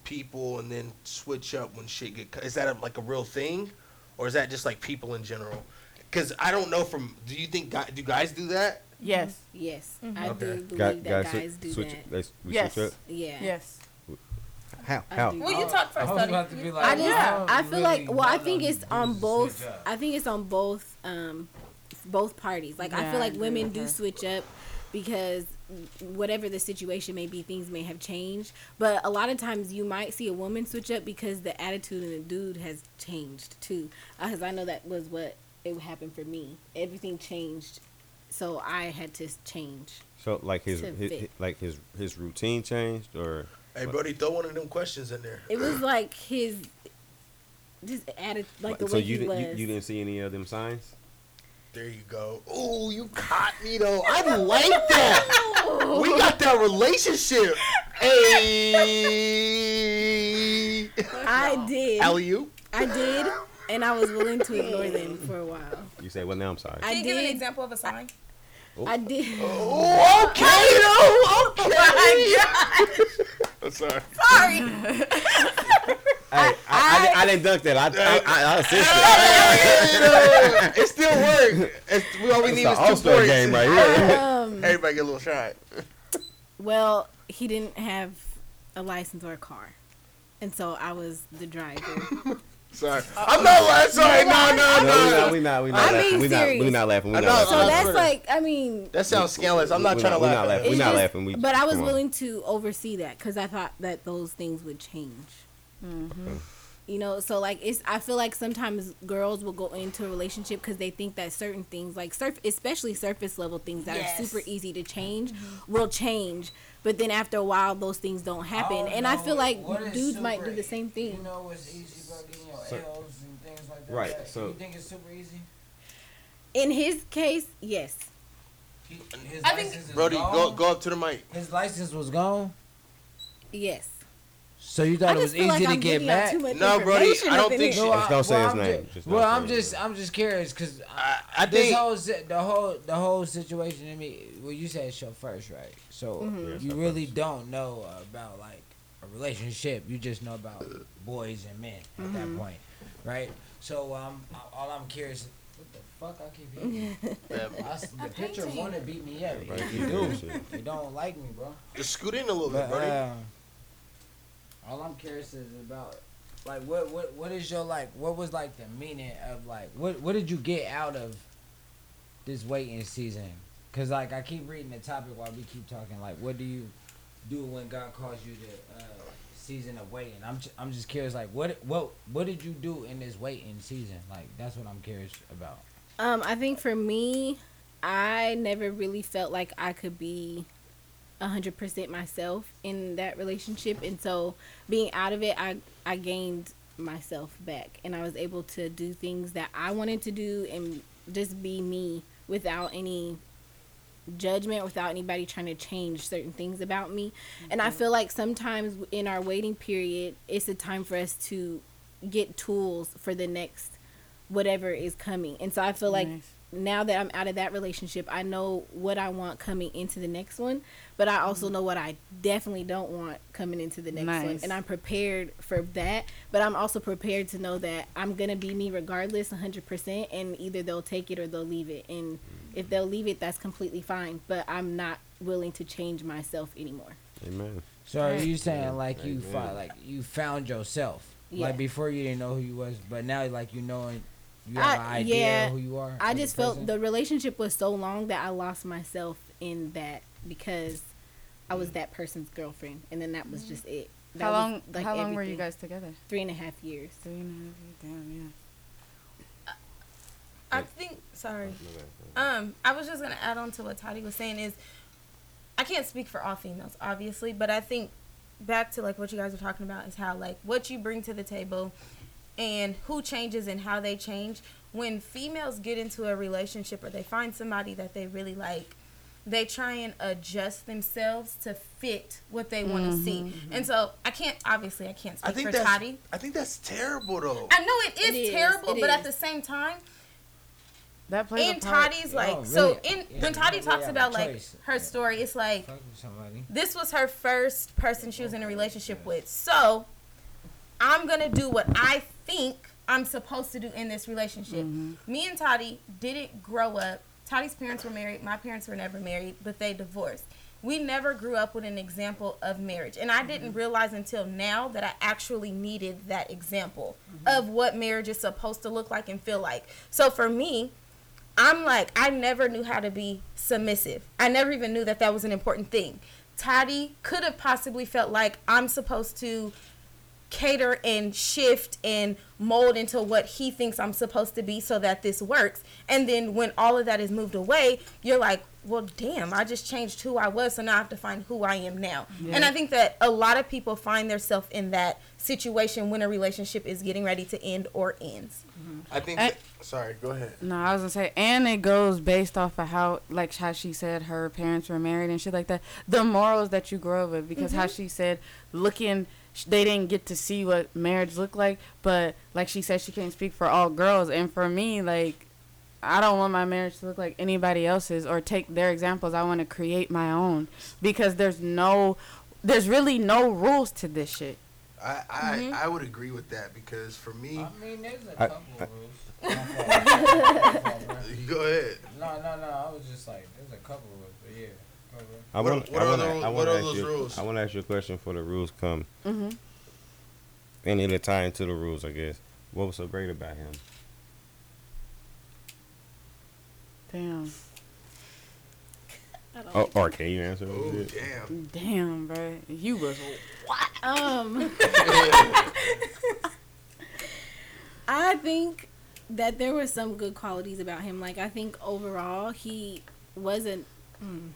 people and then switch up when shit get? cut? Is that a, like a real thing, or is that just like people in general? Because I don't know. From do you think guy, do guys do that? Yes. Yes, Mhm. I Okay. do believe Got- that guys guys do switch, that. They, we Yes. switch up? Yeah. Yes. How? How? do. Well, you talk I first, was about to be like, I just y'all I feel like well I think it's on both. I think it's on both um both parties. Like I feel like agree women do switch up because whatever the situation may be, things may have changed. But a lot of times you might see a woman switch up because the attitude in the dude has changed too. Uh, because I know that was what it happened for me. Everything changed, so I had to change. So like his, To his, like his his routine changed or Hey, Brody, throw one of them questions in there. It was like his just attitude, like the so way you, he di- was. you you didn't see any of them signs? There you go. Ooh, you caught me though. I [LAUGHS] like that. we got that relationship. Hey. I did. Alley you? I did, and I was willing to ignore them for a while. You say, well, now I'm sorry. I Can you give an did. example of a sign? Oh. I did. Oh, okay, though. Oh okay. [LAUGHS] I'm sorry. Sorry. [LAUGHS] Hey, I, I, I, didn't dunk that. I, I, I, I assisted. it still worked. It's, we all we It's need is two All-Star points. game right here. [LAUGHS] Um, Everybody get a little shot. well, he didn't have a license or a car, and so I was the driver. [LAUGHS] Sorry. [LAUGHS] I'm not lying. Sorry. No, no, No, no. we not. We not. We not I'm laughing. being We not. We not laughing. We not laughing. So that's like, I mean, That sounds scandalous. I'm not We trying to not- we laugh. not laughing. We it's not laughing. But I was come on. willing to oversee that because I thought that those things would change. Mm-hmm. You know, so like it's. I feel like sometimes girls will go into a relationship because they think that certain things, like surf, especially surface level things that Yes. are super easy to change, will change. But then after a while, those things don't happen, don't and I feel like what is dudes might do the same thing. You thing. know what's easy about getting your So- L's and things like that? Right, Like, so- you think it's super easy? In his case, yes. He- His I think- license is Brody, gone? go go up to the mic. His license was gone. Yes. So you thought it was easy like to I'm get back? No, Brody, I don't think here. she- No, Just don't say well, his I'm name. Just don't well, I'm just. I'm just curious because I, I this think whole the whole the whole situation to me. Well, you said it's your first, right? So Mm-hmm. You really first. don't know about like a relationship. You just know about boys and men at Mm-hmm. that point, right? So um, all I'm curious. What the fuck I keep hearing? Yeah, [LAUGHS] I s the picture want to beat me up. Everybody You keep do. doing shit. You don't like me, bro. just scoot in a little But bit, Brody. uh, all I'm curious is about like what what what is your like what was like the meaning of like what what did you get out of this waiting season? Cause like I keep reading the topic while we keep talking. Like what do you do when God calls you to uh, season of waiting? I'm I'm just curious. Like what what what did you do in this waiting season? Like that's what I'm curious about. Um, I think for me, I never really felt like I could be hundred percent myself in that relationship, and so being out of it, I I gained myself back, and I was able to do things that I wanted to do and just be me without any judgment without anybody trying to change certain things about me. And i feel like sometimes in our waiting period it's a time for us to get tools for the next whatever is coming. And so i feel like Nice. Now that i'm out of that relationship i know what i want coming into the next one but i also know what i definitely don't want coming into the next one and i'm prepared for that but i'm also prepared to know that i'm gonna be me regardless 100% and either they'll take it or they'll leave it and if they'll leave it that's completely fine but i'm not willing to change myself anymore Amen. So are you saying like you Amen. found like you found yourself? Yeah. Like before you didn't know who you was, but now like you know you have I- an idea yeah, of who you are. I just felt the relationship was so long that I lost myself in that because I was that person's girlfriend, and then that was just it. That How long? like, how long were you guys together? Three and a half years. Three and a half. years. Damn, yeah. I think. Sorry. No, no, no. Um, I was just gonna add on to what Toddy was saying is, I can't speak for all females, obviously, but I think back to like what you guys are talking about is how like what you bring to the table, and who changes and how they change. When females get into a relationship or they find somebody that they really like, they try and adjust themselves to fit what they want to mm-hmm. see. And so I can't obviously I can't I speak think for Toddy. I think that's terrible though. I know it is, It is, terrible, it but at the same time, That plays in a part. Toddy's like Oh, so really? in Yeah, when you Toddy really talks have a about like choice. her Yeah. story, it's like Fuck with somebody. this was her first person she was in a relationship with. So I'm gonna do what I think I'm supposed to do in this relationship. Mm-hmm. Me and Toddy didn't grow up. Toddy's parents were married. My parents were never married, but they divorced. We never grew up with an example of marriage. And I mm-hmm. didn't realize until now that I actually needed that example mm-hmm. of what marriage is supposed to look like and feel like. So for me, I'm like, I never knew how to be submissive. I never even knew that that was an important thing. Toddy could have possibly felt like I'm supposed to cater and shift and mold into what he thinks I'm supposed to be so that this works. And then when all of that is moved away, you're like, well, damn, I just changed who I was, so now I have to find who I am now. And I think that a lot of people find themselves in that situation when a relationship is getting ready to end or ends. Mm-hmm. I think. I- that- sorry, go ahead. No, I was gonna say, and it goes based off of how, like how she said her parents were married and shit like that. The morals that you grow up with, because mm-hmm. how she said, looking, sh- they didn't get to see what marriage looked like, but like she said, she can't speak for all girls, and for me, like, I don't want my marriage to look like anybody else's or take their examples. I want to create my own because there's no, there's really no rules to this shit. I I, mm-hmm. I would agree with that because for me, I mean, there's a I- couple I- of rules. My fault. My fault, bro. go ahead. No, no, no. I was just like, there's a couple rules, but yeah. Go, bro. I want. what I want to. I what want are to ask those you. rules? I want to ask you a question for the rules come, Mm-hmm. and it'll tie into the rules, I guess. What was so great about him? Damn, I don't Oh, or can you answer? Oh damn. damn, bro, you was what? Um, [LAUGHS] [LAUGHS] I think that there were some good qualities about him. Like I think overall he wasn't. Mm.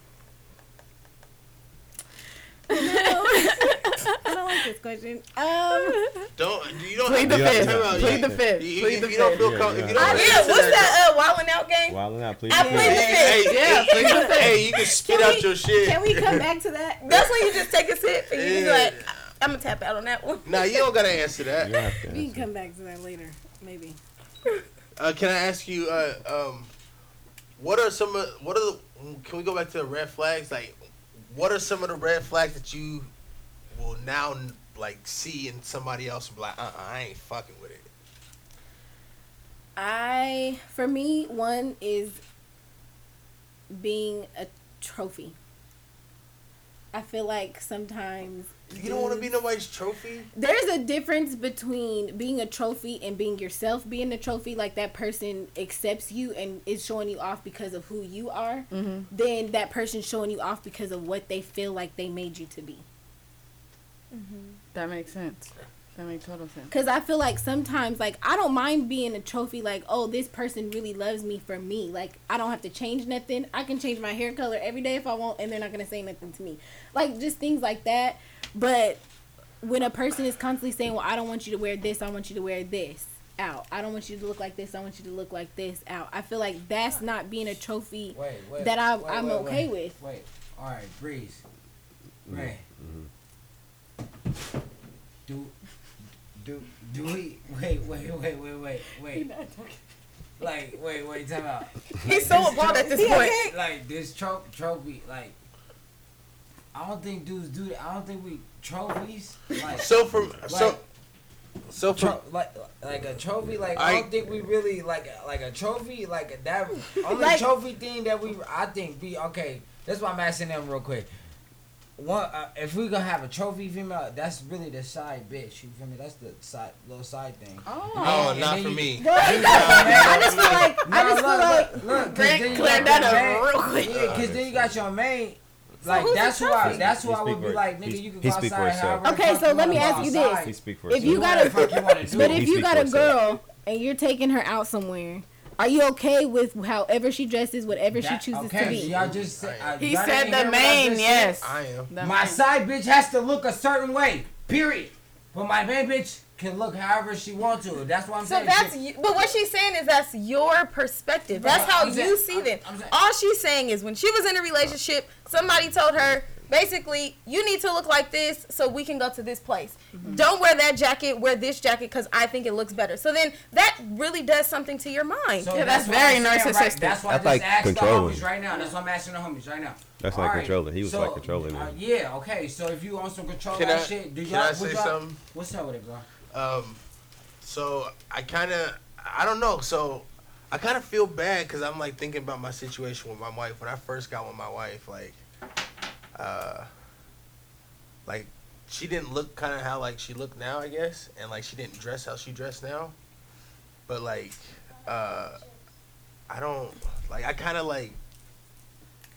No. I don't like this question. Um, Don't you don't Plead the fifth. time. Plead You- the fifth. you- Plead the don't fifth. feel Yeah, if you don't I wanna did. What's that- that? Uh, wilding out game. Wilding out, please. I plead the Hey, fifth. hey, Yeah, hey, plead the fifth. hey, you can spit Can out we- your shit. can we come back to that? [LAUGHS] That's when you just take a sip and you just Yeah. like, I'm gonna tap out on that one. Nah, you don't gotta answer that. don't have to We can come back to that later, maybe. Uh, can I ask you? Uh, um, what are some of what are the? Can we go back to the red flags? Like, what are some of the red flags that you will now like see in somebody else? And be like, uh, uh I ain't fucking with it. I, for me, one is being a trophy. I feel like sometimes You don't want to be nobody's trophy. there's a difference between being a trophy and being yourself being a trophy like that person accepts you and is showing you off because of who you are Mhm. then that person showing you off because of what they feel like they made you to be That makes sense. That makes total sense. because i feel like sometimes like i don't mind being a trophy like oh this person really loves me for me like i don't have to change nothing i can change my hair color every day if i want and they're not gonna say nothing to me like just things like that but when a person is constantly saying well i don't want you to wear this i want you to wear this out i don't want you to look like this i want you to look like this out i feel like that's not being a trophy Wait, wait. that I- wait, I'm wait, okay wait, with. Wait. All right, breeze. Mm-hmm. Ray. Mm-hmm. Do, do, do we? Wait, wait, wait, wait, wait, wait. Like, wait, wait, time out. He's so This appalled at this tro- point. Like this tro- trophy, like. I don't think dudes do that. I don't think we trophies like So from so Like- so from tro- like like a trophy. Like I- I, don't think we really like like a trophy. Like that [LAUGHS] only Like- trophy thing that we I think be okay. That's why I'm asking them real quick. One, uh, if we gonna have a trophy female, that's really the side bitch. You feel me? That's the side little side thing. Oh. oh, and not then for you- me. I just feel [LAUGHS] like I No, just feel look, like look, look, 'cause Grant then you cleared got that up real quick. Yeah, because then you got your main. Like that's the who I. trophy? That's who I would be like, nigga. he- You can he go speak for outside. himself. however Okay, so let me ask go you this. He speak for If you got a- Whatever the fuck you wanna do. But if you got a girl and you're taking her out somewhere, are you okay with however she dresses, whatever That- she chooses okay, to be? Y'all just said, uh, He y'all said the hear I main, said? yes. I am. The My main. side bitch has to look a certain way. Period. But my main bitch can look however she wants to. That's what I'm So saying. that's, Shit. you, but what she's saying is that's your perspective. That's how I'm you saying- see I'm- them. I'm saying- All she's saying is when she was in a relationship, somebody told her, basically, you need to look like this so we can go to this place. Don't wear that jacket, wear this jacket because I think it looks better. So then that really does something to your mind. So Yeah, that's what very I'm right? narcissistic. That's why That's I like just asked controlling. the homies right now. That's why I'm asking the homies right now. That's like All right, controlling. He was so, like controlling uh, yeah, okay. So if you on some control Can that I- shit, do y'all, I say y'all- something? What's up with it, bro? Um, so I kind of, I don't know. So I kind of feel bad because I'm like thinking about my situation with my wife. When I first got with my wife, like, uh, like she didn't look kind of how like she looked now, I guess, and like she didn't dress how she dressed now. But like, uh, I don't like. I kind of like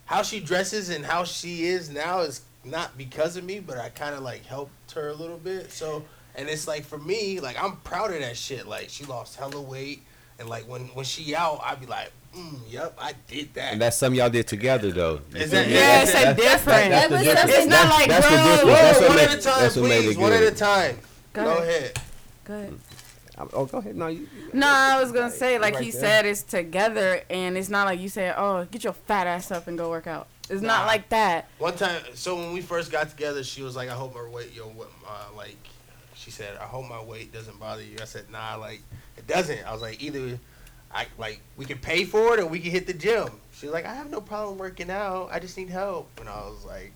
how she dresses and how she is now is not because of me, but I kind of like helped her a little bit. So, and it's like for me, like I'm proud of that shit. Like she lost hella weight, and like when when she out, I'd be like, mm, yep, I did that. And that's something y'all did together, though. Is that- Yeah, it's a That's- different. that's the difference. It's not like, That's bro. difference. That's what one made- at a time, that's what made please. One at a time. Go Go ahead. ahead. Good. Oh, go ahead. No, you. No, I was gonna say, like Right he there. said, it's together, and it's not like you say, "Oh, get your fat ass up and go work out." It's Nah. not like that. One time, so when we first got together, she was like, "I hope my weight, yo, what, uh, like," she said, "I hope my weight doesn't bother you." I said, "Nah, like it doesn't." I was like, "Either I like we can pay for it or we can hit the gym." She was like, "I have no problem working out. I just need help." And I was like,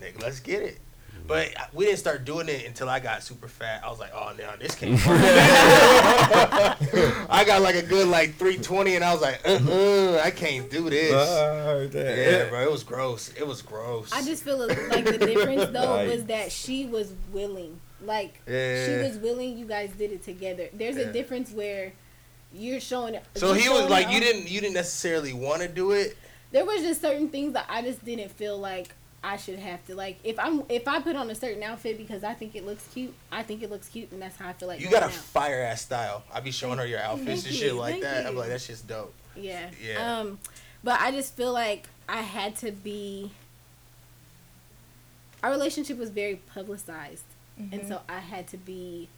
"Nigga, let's get it." But we didn't start doing it until I got super fat. I was like, "Oh, now this can't [LAUGHS] work." [LAUGHS] I got like a good like 320, and I was like, "Uh, I can't do this." Yeah, bro, it was gross. It was gross. I just feel like the difference though Right. [LAUGHS] was that she was willing. Like Yeah. she was willing. You guys did it together. There's Yeah. a difference where you're showing. So you're he was like, you didn't, you didn't necessarily want to do it. There was just certain things that I just didn't feel like I should have to like. If I'm if I put on a certain outfit because I think it looks cute, I think it looks cute, and that's how I feel like. You got a out. fire ass style. I'd be showing her your outfits Thank and shit you, like thank that. I'm like, that shit's dope. Yeah. Yeah. Um, but I just feel like I had to be. Our relationship was very publicized, and so mm-hmm. I had to be.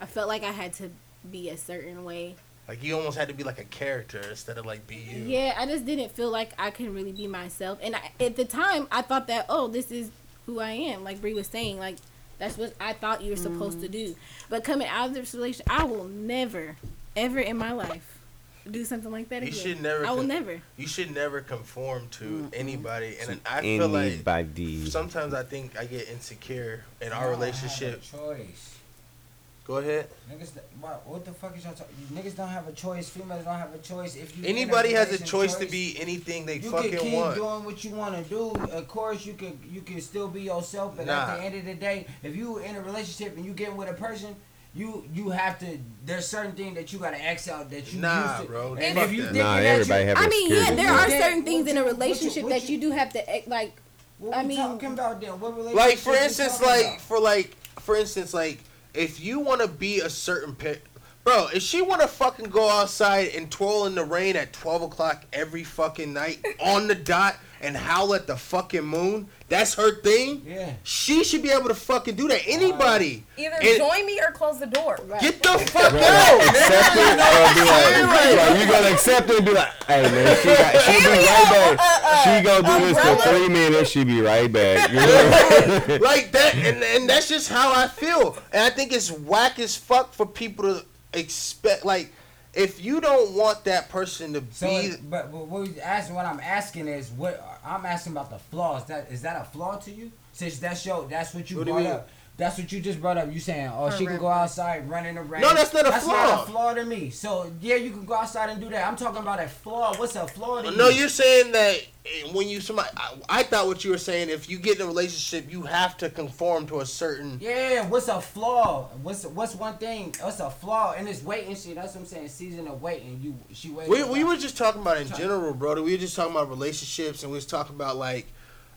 I felt like I had to be a certain way. Like you almost had to be like a character instead of like be you. Yeah, I just didn't feel like I could really be myself. And I, at the time, I thought that, oh, this is who I am. Like Bre was saying, like that's what I thought you were supposed to mm. do. But coming out of this relationship, I will never, ever in my life do something like that You again. should never I will con- never. You should never conform to anybody, and I feel like Anybody. sometimes I think I get insecure in our You don't relationship. have a choice. Go ahead. Niggas, what, what the fuck is y'all talking? Niggas don't have a choice. Females don't have a choice. If you in a Anybody has a relation choice to be anything they fucking want, You can keep want. doing what you want to do. Of course, you can you can still be yourself, but Nah. at the end of the day, if you in a relationship and you getting with a person, you you have to. There's certain things that you gotta X out that you Nah, used to. bro, And if you Nah, that everybody you, have I mean, yeah, there are Yeah. certain things in a What you- what you- relationship what that you- you do have to act like. What I mean- talking about then? What relationship? like for instance, like about? for like for instance, like if you want to be a certain pe- bro, if she want to fucking go outside and twirl in the rain at twelve o'clock every fucking night on the dot and howl at the fucking moon, that's her thing. Yeah. She should be able to fucking do that. Anybody, Either And- join me or close the door. get the fuck Right. out. Accept it or be like, like, you gonna accept it and be like, hey man, she got, she be right back. Uh, uh, uh, she gonna do this for umbrella. three minutes, she be right back. [LAUGHS] You know? like that, and, and that's just how I feel. And I think it's whack as fuck for people to expect. Like, if you don't want that person to So, be, but, but what asking, what I'm asking is, what I'm asking about the flaws. That is that a flaw to you? Since that's your, that's what you What brought up. That's what you just brought up. You saying, oh, she can go outside, running around. No, that's not a That's flaw. not a flaw to me. So yeah, you can go outside and do that. I'm talking about a flaw. What's a flaw to you? no, you're saying that when you somebody. I, I thought what you were saying. If you get in a relationship, you have to conform to a certain. Yeah, what's a flaw? What's what's one thing? What's a flaw? And it's waiting shit. That's what I'm saying. Season of waiting. You she waited. We, we were just talking about in general, brother. We were just talking about relationships, and we was talking about like,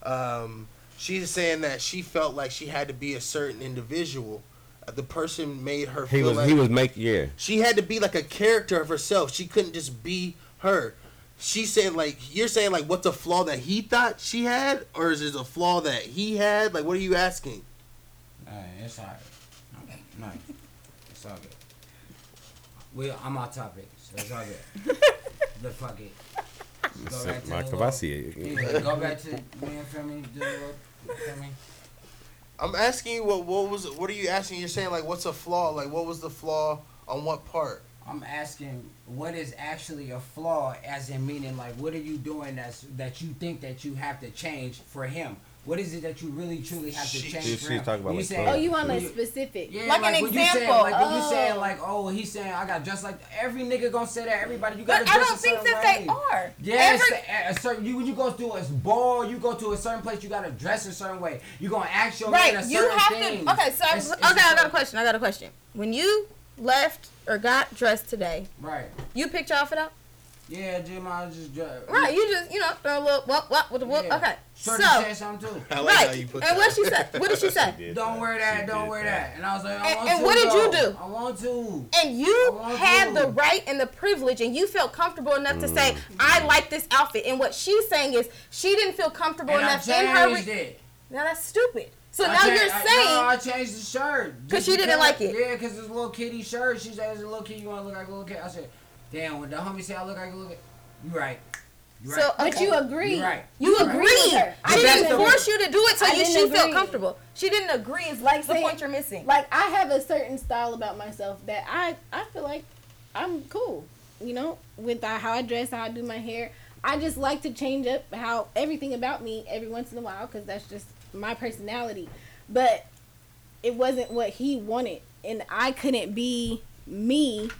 um, she's saying that she felt like she had to be a certain individual. Uh, The person made her he feel was like he was making yeah. she had to be like a character of herself. She couldn't just be her. She's saying like you're saying like what's a flaw that he thought she had, or is it a flaw that he had? Like what are you asking? Nah, it's alright. No, it's all good. We, I'm off topic, so it's all good. [LAUGHS] the fuck it. Go back to Mike, the if I see it. Yeah, go back to me and feel me. Do the little, I'm asking you what what was what are you asking? You're saying like what's a flaw? Like what was the flaw on what part? I'm asking what is actually a flaw, as in meaning like what are you doing that's that you think that you have to change for him? What is it that you really truly have to She- change she- for she's him? talking about, When like, say- Oh, you want when a specific? Yeah, Like an when you saying, example. like when you saying Oh. like, oh, he's saying I got just like every nigga gonna say that. Everybody, you got But to I don't a think that way. they are. Yes, Every- a, a certain you when you go to a ball, you go to a certain place, you gotta dress a certain way. You gonna act your Right. man a You have thing. to. Okay, so I, It's- okay, it's I got a question. I got a question. When you left or got dressed today, Right. you picked your outfit out. Yeah, Jim, I just dress. Right. You just you know throw a little whoop whoop with the whoop. Yeah. Okay. Shorty so said something too. I like how right. you put And that. what she said? What did she say? [LAUGHS] Don't wear that. Don't wear that. And I was like, I And- want and to. what did you do? I want to. and you had to. the right and the privilege and you felt comfortable enough to say mm. i like this outfit and what she's saying is she didn't feel comfortable And I enough in her changed re- now that's stupid so I now cha- you're I, saying no, I changed the shirt because she didn't like it. Yeah, because it's a little kitty shirt. She said, "As a little kitty, you want to look like a little kid." I said, "Damn." When the homie said I look like a little kid, you right. You So, right. But you agree. You right. you You agree with her. she I didn't didn't force you to do it so I you didn't she felt comfortable she didn't agree It's Like like the saying- point you're missing Like I have a certain style about myself that I I feel like I'm cool. You know, with uh, how I dress, how I do my hair. I just like to change up how everything about me every once in a while because that's just my personality. But it wasn't what he wanted, and I couldn't be me.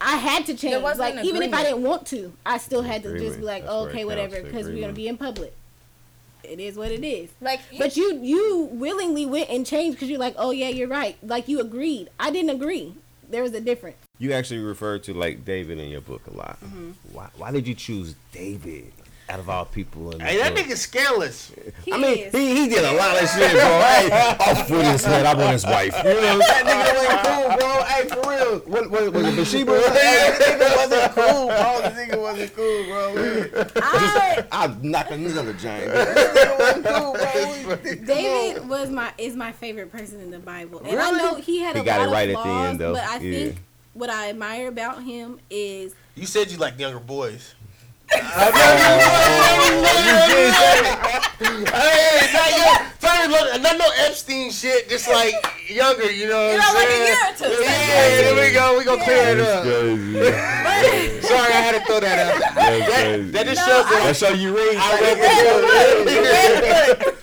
I had to change. wasn't Like an even if I didn't want to, I still had to just be like, That's oh, okay, whatever, because we're gonna be in public. It is what it is. like But you you willingly went and changed because you're like, oh yeah, you're right. Like you agreed. I didn't agree. There was a difference. You actually refer to like David in your book a lot. Mm-hmm. Why why did you choose David? Out of all people. In the Hey, that book. nigga's scandalous. He I mean, is. he, he did a lot of shit, bro. [LAUGHS] Hey, off with his head, I want his wife. You know, that nigga wasn't cool, bro. Hey, for real. What, what, was it Bathsheba? That nigga wasn't cool, bro. [LAUGHS] This nigga wasn't cool, bro. I, I'm knocking another giant. This nigga wasn't cool, bro. David was my is my favorite person in the Bible, and I know he had He a got lot it right of at the end, though. but I Yeah. think what I admire about him is You said you like younger boys. Hey, not young. Tell me, look, not no Epstein shit. Just like younger, you know. You what know, I'm like a year or two. Yeah, there we go. We gonna clear it up. Sorry, I had to throw that out. [LAUGHS] That, that just No, shows that That's how you read. I read the book.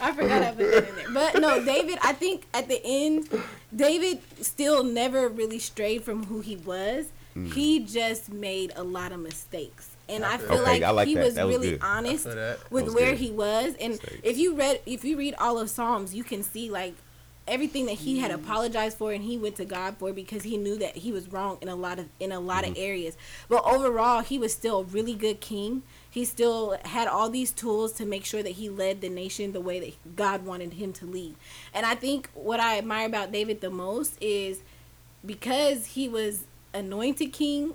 I forgot I put that in there. But no, David, I think at the end, David still never really strayed from who he was. He just made a lot of mistakes. And I feel Okay, like, I like he that. was That was really good. honest with was where good. he was. And Mistakes. if you read if you read all of Psalms, you can see like everything that he had mm-hmm. apologized for and he went to God for because he knew that he was wrong in a lot of in a lot of mm-hmm. areas. But overall, he was still a really good king. He still had all these tools to make sure that he led the nation the way that God wanted him to lead. And I think what I admire about David the most is because he was anointed king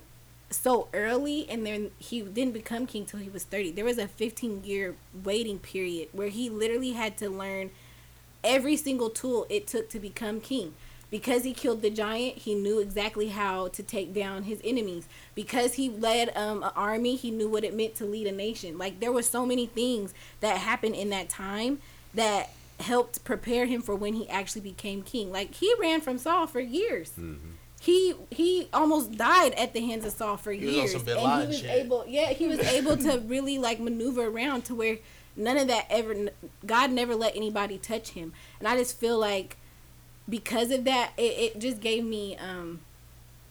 so early and then he didn't become king till he was 30 there was a 15 year waiting period where he literally had to learn every single tool it took to become king. Because he killed the giant he knew exactly how to take down his enemies. Because he led um, an army he knew what it meant to lead a nation. Like there were so many things that happened in that time that helped prepare him for when he actually became king. Like he ran from saul for years he he almost died at the hands of Saul for on years, and he was shit. able. Yeah, he was able to really like maneuver around to where none of that ever. God never let anybody touch him, and I just feel like because of that, it, it just gave me um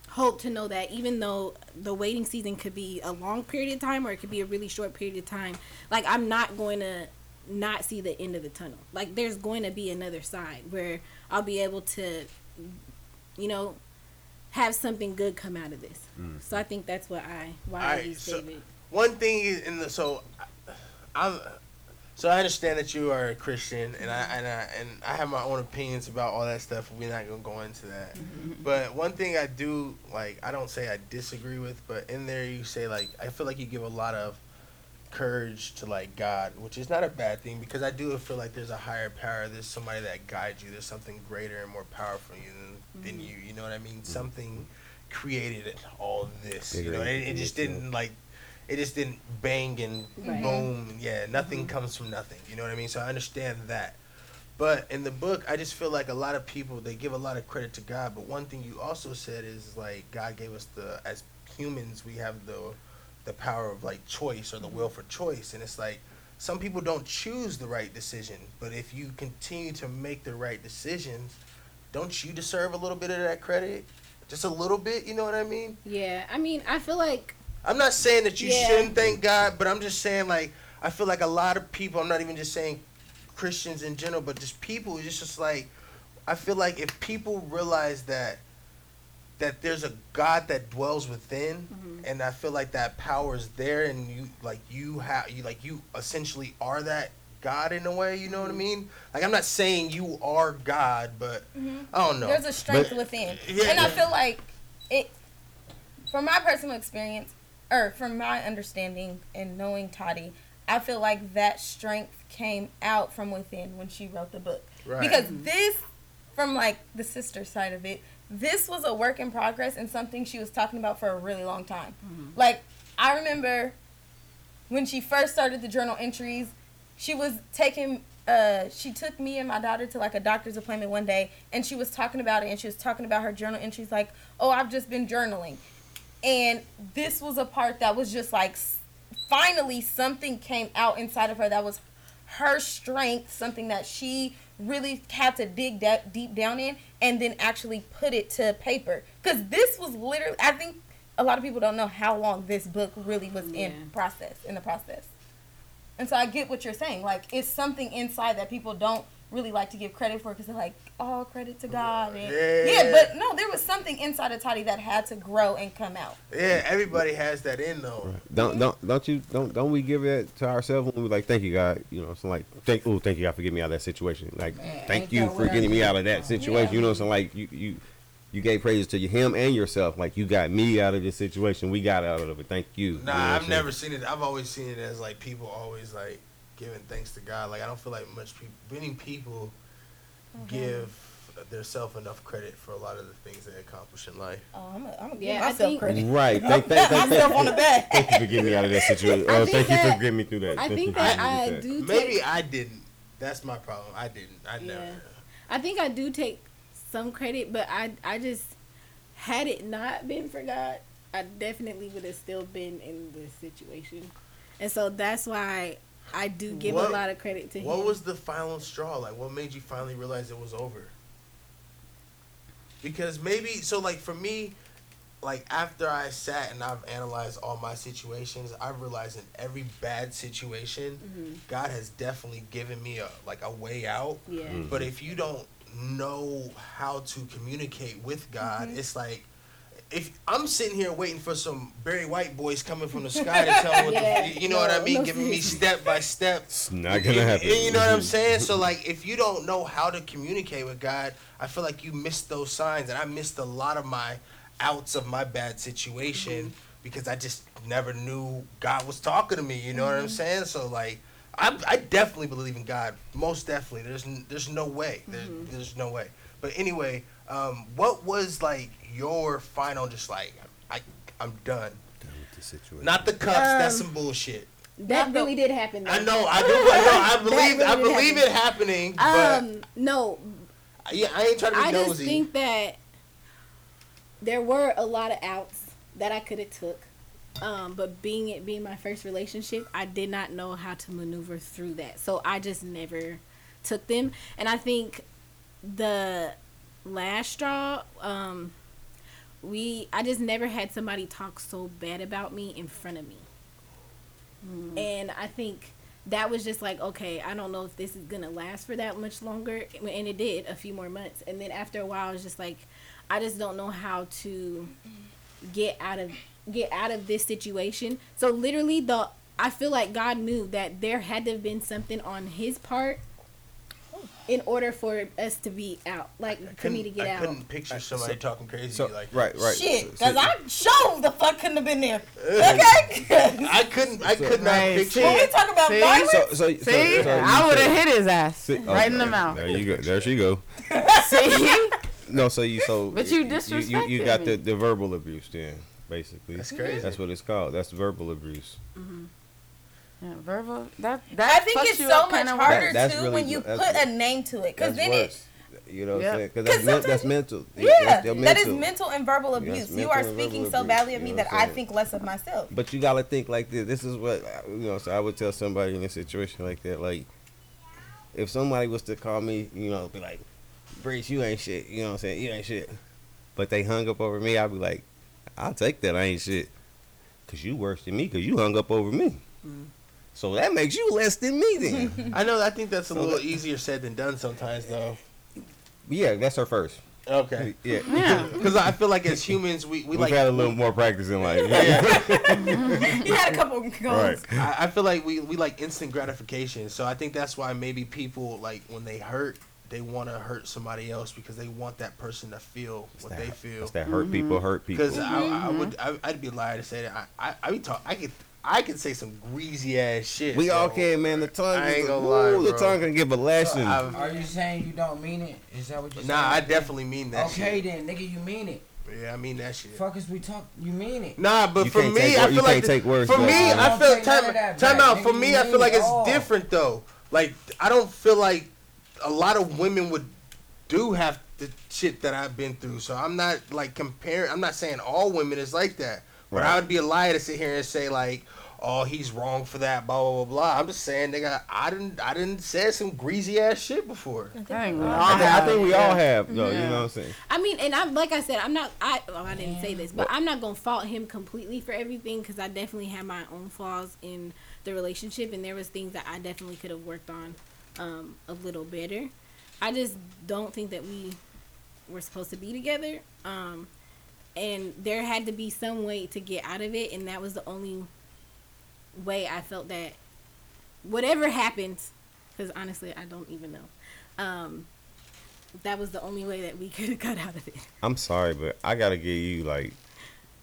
hope to know that even though the waiting season could be a long period of time or it could be a really short period of time, like I'm not going to not see the end of the tunnel. Like there's going to be another side where I'll be able to, you know, have something good come out of this. Mm. So I think that's what I why I Alright, use so- David. one thing is in the so I'm so I understand that you are a Christian and I and I and I have my own opinions about all that stuff. We're not gonna go into that. Mm-hmm. But one thing I do like I don't say I disagree with, but in there you say like I feel like you give a lot of courage to like God, which is not a bad thing because I do feel like there's a higher power. There's somebody that guides you. There's something greater and more powerful than you than, than you. You know what I mean? Mm. Something created all this. You know, it, it just didn't like it just didn't bang and Right. boom. Yeah, nothing mm-hmm. comes from nothing. You know what I mean? So I understand that. But in the book, I just feel like a lot of people they give a lot of credit to God. But one thing you also said is like God gave us the as humans we have the the power of like choice or the will for choice, and it's like some people don't choose the right decision. But if you continue to make the right decisions, don't you deserve a little bit of that credit? Just a little bit, you know what I mean? Yeah, I mean, I feel like I'm not saying that you Yeah. shouldn't thank God, but I'm just saying like I feel like a lot of people. I'm not even just saying Christians in general, but just people. It's just like I feel like if people realize that that there's a God that dwells within, mm-hmm. and I feel like that power is there, and you like you have you like you essentially are that God in a way. You know what I mm-hmm. mean? Like I'm not saying you are God, but mm-hmm. I don't know. There's a strength But- within. Yeah. And I feel like it from my personal experience or from my understanding and knowing Tati, I feel like that strength came out from within when she wrote the book. Right. Because this from like the sister side of it, this was a work in progress and something she was talking about for a really long time. Mm-hmm. Like I remember when she first started the journal entries, she was taking uh she took me and my daughter to like a doctor's appointment one day and she was talking about it and she was talking about her journal entries like, "Oh, I've just been journaling." And this was a part that was just like finally something came out inside of her that was her strength, something that she really had to dig that deep down in and then actually put it to paper. Cuz this was literally I think a lot of people don't know how long this book really was Yeah. in process in the process. And so I get what you're saying. Like it's something inside that people don't really like to give credit for because they're like all credit to God. And, Yeah. yeah, but no, there was something inside of Tati that had to grow and come out. Yeah, everybody has that in though. Don't don't don't you don't don't we give it to ourselves when we like thank you God you know so like thank oh thank you God for getting me out of that situation like Man, thank you for getting me out of that situation you know so like you you you gave praise to you, him and yourself like you got me out of this situation we got out of it thank you You know I'm I've saying? never seen it. I've always seen it as like people always like giving thanks to God. Like I don't feel like much people, many people mm-hmm. give themselves enough credit for a lot of the things they accomplish in life. Oh, I'm gonna I'm Yeah, myself think- credit. right [LAUGHS] thank, thank, thank, myself on the thank, back. thank you for getting me out of that situation [LAUGHS] oh uh, think thank you for getting me through that I Thank think you that getting I through that. do. Maybe I didn't. That's my problem. I didn't. I Yeah. never. I think I do take some credit, but I I just had it not been for God, I definitely would have still been in this situation, and so that's why I do give What- a lot of credit to him. What was the final straw? Like, what made you finally realize it was over? Because maybe so, like for me, like after I sat and I've analyzed all my situations, I realized in every bad situation, Mm-hmm. God has definitely given me a like a way out. Yeah. Mm. But if you don't know how to communicate with God, Mm-hmm. it's like if I'm sitting here waiting for some Barry White boys coming from the sky to [LAUGHS] tell me Yeah, you know what I mean, no giving me step by step. it's not gonna happen You know what I'm saying? So [LAUGHS] like, if you don't know how to communicate with God, I feel like you missed those signs, and I missed a lot of my outs of my bad situation because I just never knew God was talking to me. You know what I'm saying? So like, I, I definitely believe in God. Most definitely. There's n- there's no way. There, There's no way. But anyway, um, what was like your final? Just like I I'm done. Done with the situation. Not the cuffs. that's Um, some bullshit. That Not the- really did happen. Though. I know. I do. I know. I [LAUGHS] believe. really I believe happen. it happening. But Um, no, yeah, I ain't trying to be I just think that there were a lot of outs that I could have took. Um, but being it being my first relationship, I did not know how to maneuver through that. So I just never took them. And I think the last straw, um, we I just never had somebody talk so bad about me in front of me. And I think that was just like, okay, I don't know if this is gonna last for that much longer, and it did a few more months. And then after a while, I was just like, I just don't know how to get out of get out of this situation. So literally, the I feel like God knew that there had to have been something on His part in order for us to be out, like for me to get I out. I couldn't picture somebody talking crazy so like right right Shit, So- because I sure the fuck couldn't have been there. Okay? [LAUGHS] I couldn't. I could not Right, picture. when we talk about See? violence, so, so, so, See, so I would have hit his ass See- right in the mouth. There you go. There she go. [LAUGHS] See, No, so you so But you you, you, you got me. the, the verbal abuse then, basically. That's crazy. That's what it's called. That's verbal abuse. Mm-hmm. yeah, verbal. That that. I think it's so much kinda harder worse. That's too really- when you put a name to it. Because That's then it. You know what Yep. I'm saying? Because 'Cause that's, men- that's mental. yeah, That's your that is mental. mental and verbal abuse. you are speaking so badly of you me know that I'm I saying? think less of myself. But you gotta think like this. This is what you know. So I would tell somebody in a situation like that, like if somebody was to call me, you know, be like, "Breach, you ain't shit." You know what I'm saying? You ain't shit. But they hung up over me. I'd be like, "I'll take that. I ain't shit." Cause you worse than me. Cause you hung up over me. Mm. So that makes you less than me then. [LAUGHS] I know. I think that's a So little that- easier said than done sometimes, though. yeah, that's her first. Okay. [LAUGHS] Yeah. Yeah. [LAUGHS] Because I feel like as humans, we, we We've like. had a little more practice in life. Yeah. you had a couple goals. right. I, I feel like we, we like instant gratification. So I think that's why maybe people like when they hurt, they want to hurt somebody else because they want that person to feel what they feel. That's that hurt people mm-hmm. hurt people. Because I, I mm-hmm. would I, I'd be lying to say that I I, I be talk I could I could say some greasy ass shit. We all can, man. The tongue, I ain't the, gonna lie, ooh, the tongue can give a lesson. I've- Are you saying you don't mean it? Is that what you're saying? Nah, I definitely mean that. Okay shit. then, nigga, you mean it. Yeah, I mean that shit. Fuck as we talk, you mean it. Nah, but You for me, I feel like the- take words for me, I I feel time time out. For me, I feel like it's different though. Like I don't feel like a lot of women would do have the shit that I've been through. So I'm not like comparing. I'm not saying all women is like that. But Right. I would be a liar to sit here and say like, oh, he's wrong for that. Blah blah blah blah. I'm just saying, nigga, I didn't I didn't say some greasy ass shit before. I think we all I, think, I have. think we all have, though. You know what I'm saying? I mean, and I'm like I said, I'm not. I well, I didn't say this, but I'm not gonna fault him completely for everything because I definitely had my own flaws in the relationship, and there was things that I definitely could have worked on. Um, a little better. I just don't think that we were supposed to be together. Um, and there had to be some way to get out of it, and that was the only way I felt that whatever happens, because honestly, I don't even know. Um, that was the only way that we [LAUGHS] could have got out of it. I'm sorry, but I gotta give you like,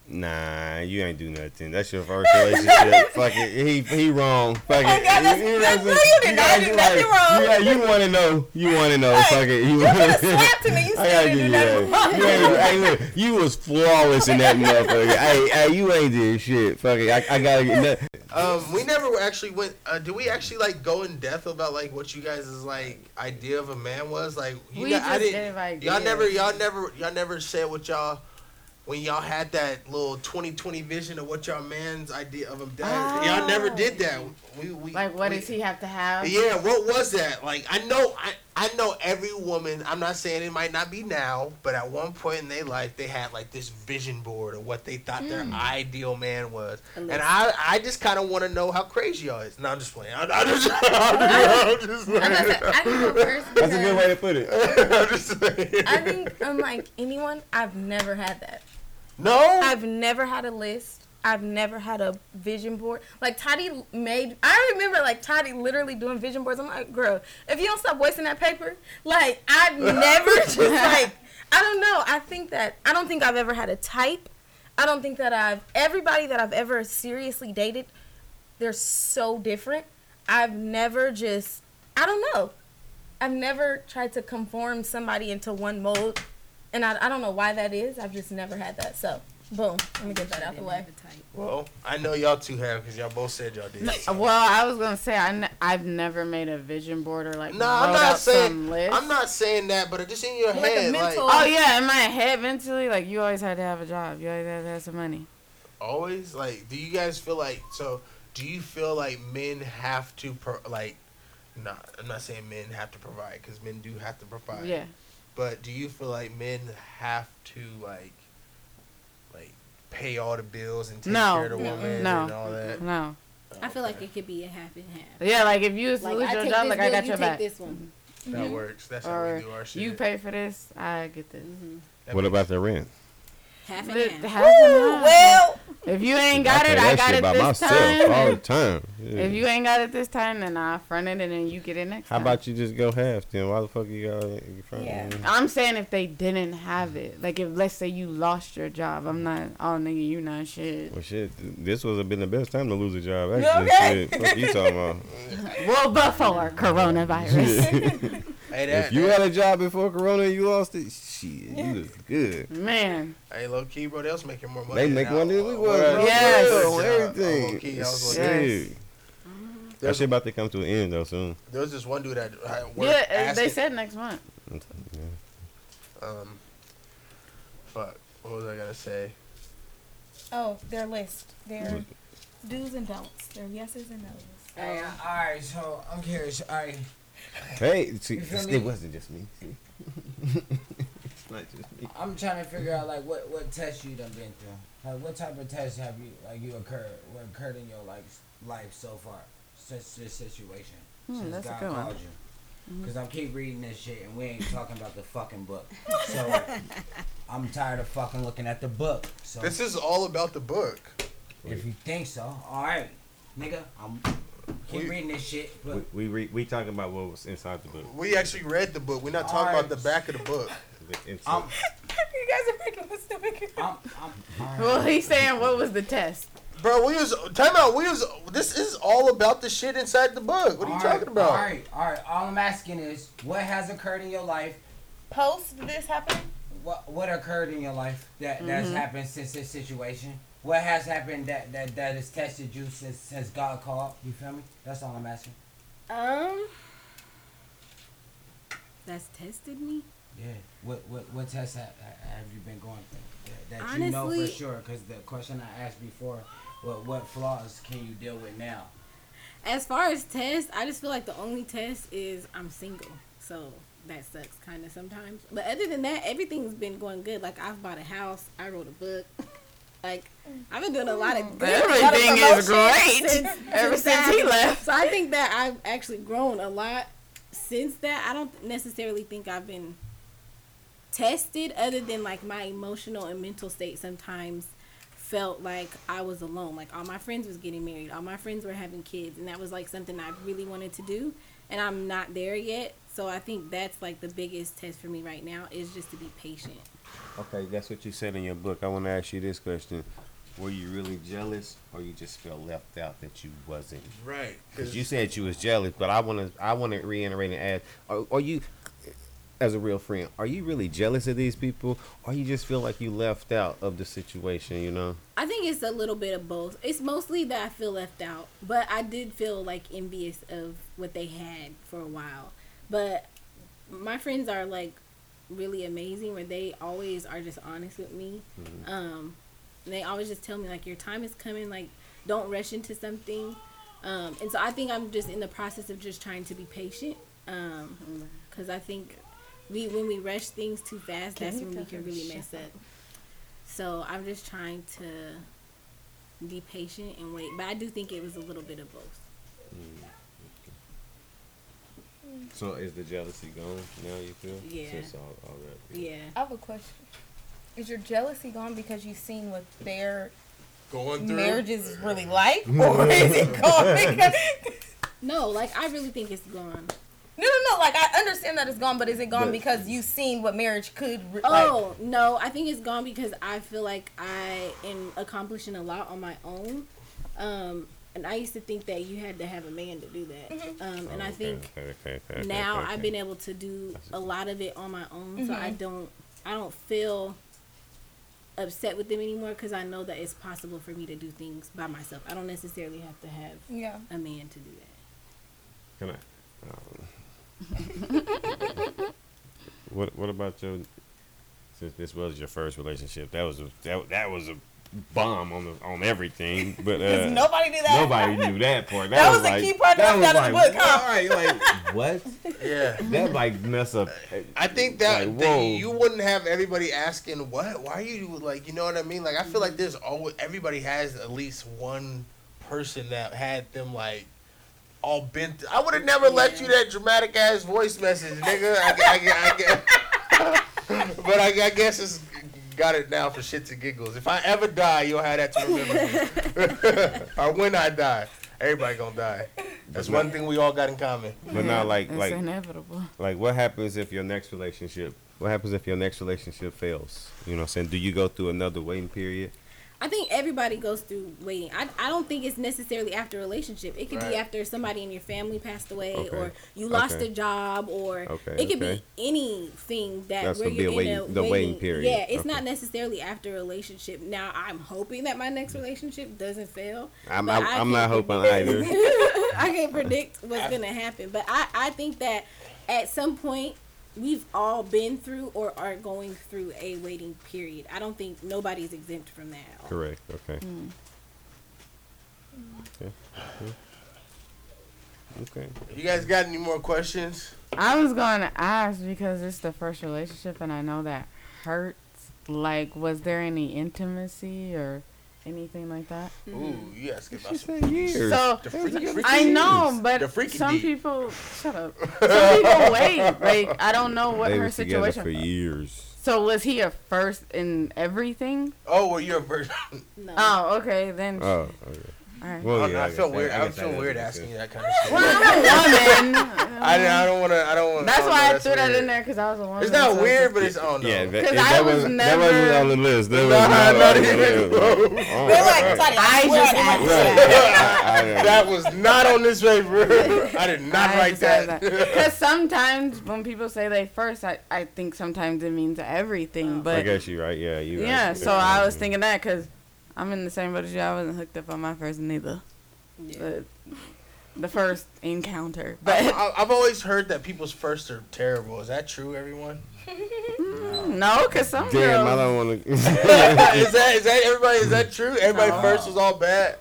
nah, you ain't do nothing. That's your first relationship. [LAUGHS] Fuck it, he he wrong. Fuck it. Oh, God, that's- He- he that's- no, you did not do be nothing wrong. Yeah, you want to know. You want to know. Fuck it. You, You slapped him and you [LAUGHS] I still gotta didn't give do you nothing that. wrong. You, ain't, hey, you was flawless in that motherfucker. [LAUGHS] hey, hey, you ain't did shit. Fuck it. I, I gotta get that. Um, we never actually went. Uh, did we actually like go in depth about like what you guys' like idea of a man was? Like, you We got, I just didn't. gave Y'all never, y'all never, y'all never said what y'all when y'all had that little 2020 vision of what y'all man's idea of a dad. Ah. Y'all never did that. We, we Like, what we, does he have to have? Yeah, what was that? Like, I know, I, I know every woman. I'm not saying it might not be now, but at one point in their life, they had like this vision board of what they thought their hmm. ideal man was, and I, I just kind of want to know how crazy y'all is. No, I'm just playing. I, I just, I'm just, [LAUGHS] I'm gonna playing. say, I can go first. That's a good way to put it. [LAUGHS] I'm just playing. I think, unlike anyone, I've never had that. No. I've never had a list. I've never had a vision board. Like Tati made. I remember like Tati literally doing vision boards. I'm like, girl, if you don't stop wasting that paper, like I've [LAUGHS] never just like. I don't know. I think that I don't think I've ever had a type. I don't think that I've everybody that I've ever seriously dated. They're so different. I've never just. I don't know. I've never tried to conform somebody into one mold, and I, I don't know why that is. I've just never had that. So, boom, let me get that out the way. Well, I know y'all two have because y'all both said y'all did. Well, I was gonna say I ne- I've never made a vision board or like No, I'm wrote not out saying. some list. I'm not saying that, but just in your Like a head, like Oh yeah, in my head mentally, like you always had to have a job. You always had to have some money. always like do you guys feel like so do you feel like men have to pro, like not i'm not saying men have to provide because men do have to provide Yeah. But do you feel like men have to like like pay all the bills and take No. care of the woman No. and all that No. I feel like it could be a half and half. Yeah, like if you was Like lose I your job, this like I got you your take back. this one. that mm-hmm. works that's how we do our shit you pay for this, I get this. That What about the rent? Half and But half. half and half. Well, If you ain't got pay it, I got shit it by this myself time. all the time. Yeah. If you ain't got it this time, then I front it and then you get it next How time. about you just go half then? Why the fuck you got it in front Yeah. I'm saying if they didn't have it, like if let's say you lost your job, I'm not. Oh nigga, you not shit. Well, shit, this was have been the best time to lose a job. Actually, Okay. shit. What you talking about? [LAUGHS] Well, before [LAUGHS] coronavirus, [LAUGHS] hey, that, if you had a job before Corona and you lost it, shit, you was good. man. hey low key bro they was making more money They than make I- more than we was. where I- bro. Yes. where uh, everything. low-key, I was Yes. looking- That shit about to come to an end though soon. there was this one dude that worked Yeah, uh, they said next month. um fuck what was I gonna say oh, their list, their do's and don'ts, their yeses and nos. Hey, all right, so I'm curious. All right, Hey, see, it wasn't just me. [LAUGHS] It's not just me. I'm trying to figure out like what what tests you done been through. Like what type of tests have you like you occurred what occurred in your life life so far since this situation Hmm, since that's a God good one. called you. Cause I'm keep reading this shit and we ain't talking about the fucking book. [LAUGHS] So I'm tired of fucking looking at the book. So this is all about the book if you think so, all right, nigga, I'm keep We- reading this shit. We, we re, we talking about what was inside the book. We actually read the book. We're not talking Alright. about the back of the book. The [LAUGHS] you guys are making us stupid. I'm, I'm. [LAUGHS] Well, he's saying what was the test? Bro, we was time out. We was this is all about the shit inside the book. What are you All talking right, about? All right, all right. All I'm asking is, what has occurred in your life? Post this happening? What what occurred in your life that that's mm-hmm. happened since this situation? What has happened that that that has tested you since since God called? You feel me? That's all I'm asking. Um, that's tested me. Yeah. What what what tests have, have you been going through that, that you know for sure? Because the question I asked before, what what flaws can you deal with now? As far as tests, I just feel like the only test is I'm single. So that sucks kind of sometimes. But other than that, everything's been going good. Like I've bought a house, I wrote a book. [LAUGHS] like I've been doing a lot of good. Everything is great. since- [LAUGHS] Ever since since he left. So I think that I've actually grown a lot since that, I don't necessarily think I've been tested, other than like my emotional and mental state sometimes felt like I was alone. Like all my friends was getting married, all my friends were having kids, and that was like something I really wanted to do, and I'm not there yet. So I think that's like the biggest test for me right now is just to be patient. Okay, that's what you said in your book. I want to ask you this question: Were you really jealous, or you just felt left out that you wasn't? Right. Because you said you was jealous, but I want to I want to reiterate and ask: are, are you, as a real friend, are you really jealous of these people, or you just feel like you left out of the situation? You know. I think it's a little bit of both. It's mostly that I feel left out, but I did feel like envious of what they had for a while. But my friends are like really amazing where they always are just honest with me. Um they always just tell me like your time is coming, like don't rush into something. Um and so I think I'm just in the process of just trying to be patient. Um cuz I think we when we rush things too fast, that's when we can really mess up. So I'm just trying to be patient and wait. But I do think it was a little bit of both. So is the jealousy gone now? You feel? Yeah. Since all, all that. Yeah. I have a question. Is your jealousy gone because you've seen what their Going through. marriages is [LAUGHS] really like, [LAUGHS] or is it gone because? [LAUGHS] No, like I really think it's gone. No, no, no. Like I understand that it's gone, but is it gone But- because you've seen what marriage could? Re- like, Oh no, I think it's gone because I feel like I am accomplishing a lot on my own. Um, and I used to think that you had to have a man to do that. Um, and I think okay, okay, okay, okay, now okay. I've been able to do a lot of it on my own, so I Mhm. don't I don't feel upset with them anymore because I know that it's possible for me to do things by myself. I don't necessarily have to have yeah. a man to do that. Can I? Um, [LAUGHS] what What about your? Since this was your first relationship, that was a that, that was a bomb on the on everything. But [LAUGHS] uh, nobody did that. nobody knew [LAUGHS] that part. That, That was, was the like, key part that was left out of like, the book, huh? Right, like what? [LAUGHS] Yeah. That like mess up. I think that, Like, that you wouldn't have everybody asking what, why are you like, you know what I mean? Like I feel like there's always everybody has at least one person that had them like all bent. I would have never let you that dramatic ass voice message, nigga. I, I, I, I, but I, I guess it's got it now for shits and giggles. If I ever die, you'll have that to remember. me. [LAUGHS] or when I die, everybody gonna die. That's one thing we all got in common. But not like It's like inevitable. like what happens if your next relationship? What happens if your next relationship fails? You know, what I'm saying, do you go through another waiting period? I think everybody goes through waiting. I, I don't think it's necessarily after a relationship. It could Right. be after somebody in your family passed away, Okay. or you lost Okay. a job, or Okay, it could be anything that That's where you're a waiting- in a the waiting period. Yeah, it's not necessarily after a relationship. Now I'm hoping that my next relationship doesn't fail. I'm I, I'm not hoping either. [LAUGHS] I can't predict what's gonna [LAUGHS] happen, but I I think that at some point we've all been through or are going through a waiting period. I don't think nobody's exempt from that. Correct. Okay. Mm. Okay. Okay. You guys got any more questions? I was going to ask because it's the first relationship and I know that hurts. Like, was there any intimacy or anything like that? Ooh, mm-hmm. you asking about She some said years. So freaky, freaky I know, but some deep. people shut up. Some people [LAUGHS] wait. Like I don't know what they her was together situation. for years. So was he a first in everything? Oh, well, you're a first. No. Oh, okay then. Oh, okay. All right. Well, Oh, yeah, no, I, guess feel weird. I, guess feel weird asking you that kind of shit. Well, I'm a woman. I, [LAUGHS] I don't want to. I don't want. That's why I threw that in there because I was a woman. It's not so weird, but it's oh no. Yeah, that, 'Cause that, I was wasn't, that wasn't on the list. That was not, not on the list. Oh, They're oh, like, oh. Tati, I, [LAUGHS] I just asked that. I- I- that was not on this paper. [LAUGHS] I did not write that. Because sometimes when people say they first, I, I think sometimes it means everything. Oh. But I guess you're right. Yeah, you. yeah, so I was thinking that because I'm in the same boat as you. I wasn't hooked up on my first neither. Yeah. The, the first encounter. But I, I've always heard that people's firsts are terrible. Is that true, everyone? Mm, no, because some Damn, girls. I don't want [LAUGHS] to. is that is that everybody? Is that true? Everybody No. first was all bad.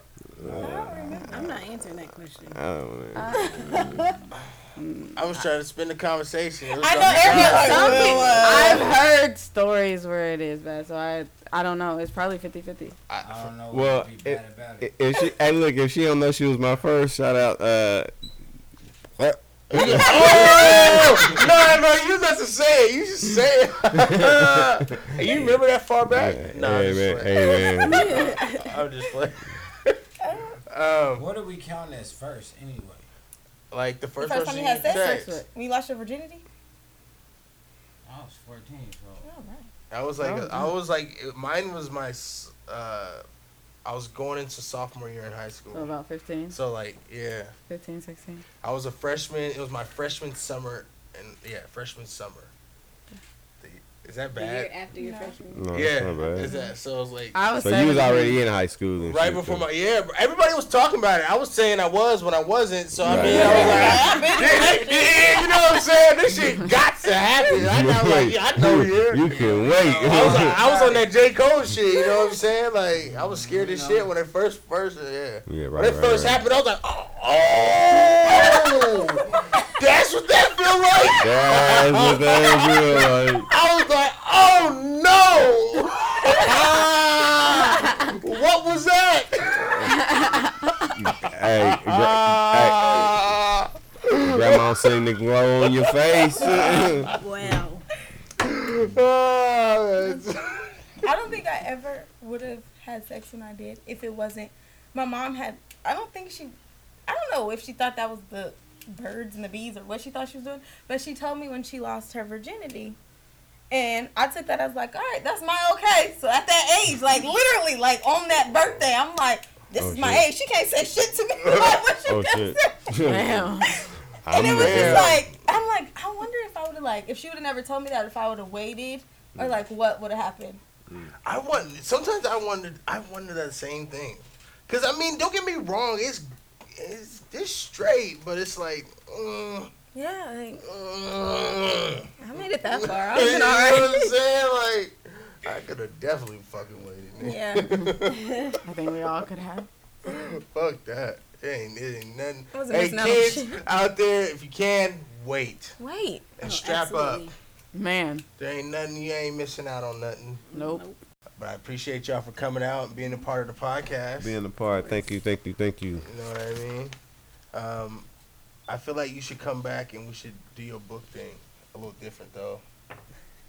I'm not answering that question. I don't wanna- [LAUGHS] I was trying to spin the conversation. I know something- everybody like, Some well, people, uh, I've heard stories where it is bad, so I I don't know. It's probably 50-50. I don't know Well, what would be it- bad about it. if she, hey, look, if she don't know she was my first, shout out. Uh, what? [LAUGHS] oh [LAUGHS] no, no, you not to say it. You just say it. [LAUGHS] you remember that far back? No, hey, I'm man, just playing. hey man. I'm just playing. um, What do we count as first anyway? Like the The first, first time you had sex, sex. when you lost your virginity? I was 14, so. Oh, right. I was like, Oh, I was like, mine was my, uh, I was going into sophomore year in high school. So school. about 15, So like, yeah, 15, 16. I was a freshman. It was my freshman summer, and yeah, freshman summer. The- Is that The year bad? after your No. freshman. No, Yeah, not bad. is that so? I was like, I was So you was already in high school and right before though. my yeah. Everybody was talking about it. I was saying I was when I wasn't. So I mean, I was like, [LAUGHS] yeah, you know what I'm saying? This shit [LAUGHS] got to happen. I know, like, yeah, I know here. You can wait. I was, I was on that [LAUGHS] J Cole shit. You know what I'm saying? Like I was scared as shit when it first, first, yeah. Yeah, right, When it right, first right. happened, I was like, oh, oh, that's what that feel like. That's what that feel like. [LAUGHS] I was like, oh no! Ah, [LAUGHS] what was that? Hey, gra- hey, grandma seen the glow on your face. [LAUGHS] Wow. I don't think I ever would have had sex when I did if it wasn't. My mom had. I don't think she. I don't know if she thought that was the birds and the bees or what she thought she was doing, but she told me when she lost her virginity. And I took that as like, all right, that's my okay. So at that age, like literally, like on that birthday, I'm like, this Oh, is my shit. age. She can't say shit to me. [LAUGHS] [LAUGHS] like, what she oh gonna shit. say? [LAUGHS] Damn. And it I'm was Yeah. just like, I'm like, I wonder if I would have like, if she would have never told me that, if I would have waited, or like, what would have happened. I wonder. Sometimes I wondered. I wonder that same thing. Cause I mean, don't get me wrong. It's it's it's straight, but it's like. Mm, Yeah, like, mm. I made it that far. [LAUGHS] I you was know what I'm saying? Like, I could have definitely fucking waited. Yeah. [LAUGHS] I think we all could have. Fuck that. It ain't, it ain't nothing. I Hey, missing out kids out there, if you can, wait Wait. and Oh, strap absolutely. up. Man, There ain't nothing. You ain't missing out on nothing. nope. But I appreciate y'all for coming out and being a part of the podcast. Being a part. Thank you, thank you, thank you. You know what I mean? Um, I feel like you should come back and we should do your book thing a little different though.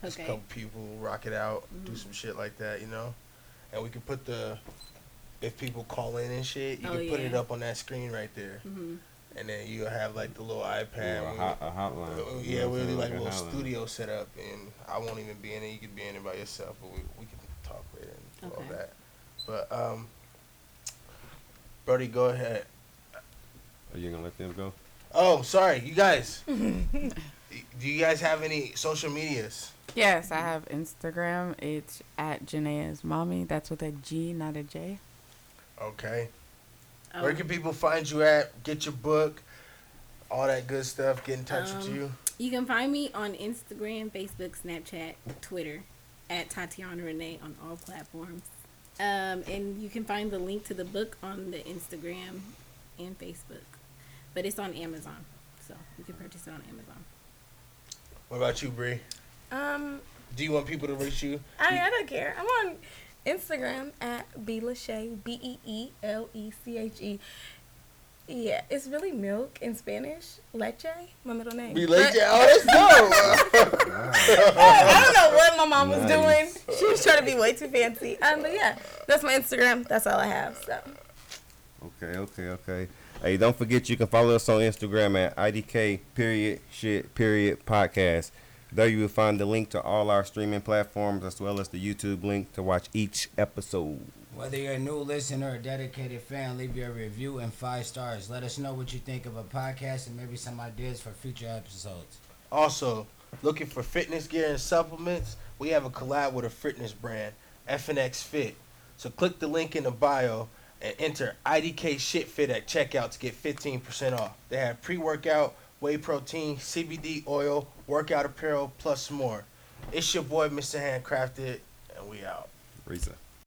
Just a couple people rock it out, do some shit like that, you know. And we can put the if people call in and shit, you Oh, can put it up on that screen right there, hmm and then you have like the little iPad. a, hot, a hotline. uh, yeah, we'll I'm do like a little hotline. studio set up, and I won't even be in it. You could be in it by yourself, but we, we can talk later and do all that. But um, Brody, go ahead. Are you gonna let them go? Oh, sorry, you guys. [LAUGHS] do you guys have any social medias? Yes, I have Instagram. It's at Janae's mommy. That's with a G, not a J. Okay. Oh, Where can people find you at? Get your book, all that good stuff. Get in touch with Um, you. You can find me on Instagram, Facebook, Snapchat, Twitter, at Tatiana Renee on all platforms. Um, and you can find the link to the book on the Instagram and Facebook. But it's on Amazon. So you can purchase it on Amazon. What about you, Bre? Um, Do you want people to reach you? I, I don't care. I'm on Instagram at B Lachey, B E E L E C H E. Yeah, it's really milk in Spanish. Leche, my middle name. Be But- late. Oh, that's [LAUGHS] dope. I don't know what my mom was Nice. doing. She was trying to be way too fancy. Um, but yeah, that's my Instagram. That's all I have. So Okay, okay, okay. Hey, don't forget you can follow us on Instagram at IDK period shit period podcast. There you will find the link to all our streaming platforms as well as the YouTube link to watch each episode. Whether you're a new listener or a dedicated fan, leave your review and five stars. Let us know what you think of a podcast and maybe some ideas for future episodes. Also, looking for fitness gear and supplements, we have a collab with a fitness brand, FNX Fit. So click the link in the bio and enter IDK Shit Fit at checkout to get 15% off. They have pre-workout, whey protein, CBD oil, workout apparel, plus more. It's your boy, Mr. HandCrafted, and we out. Risa.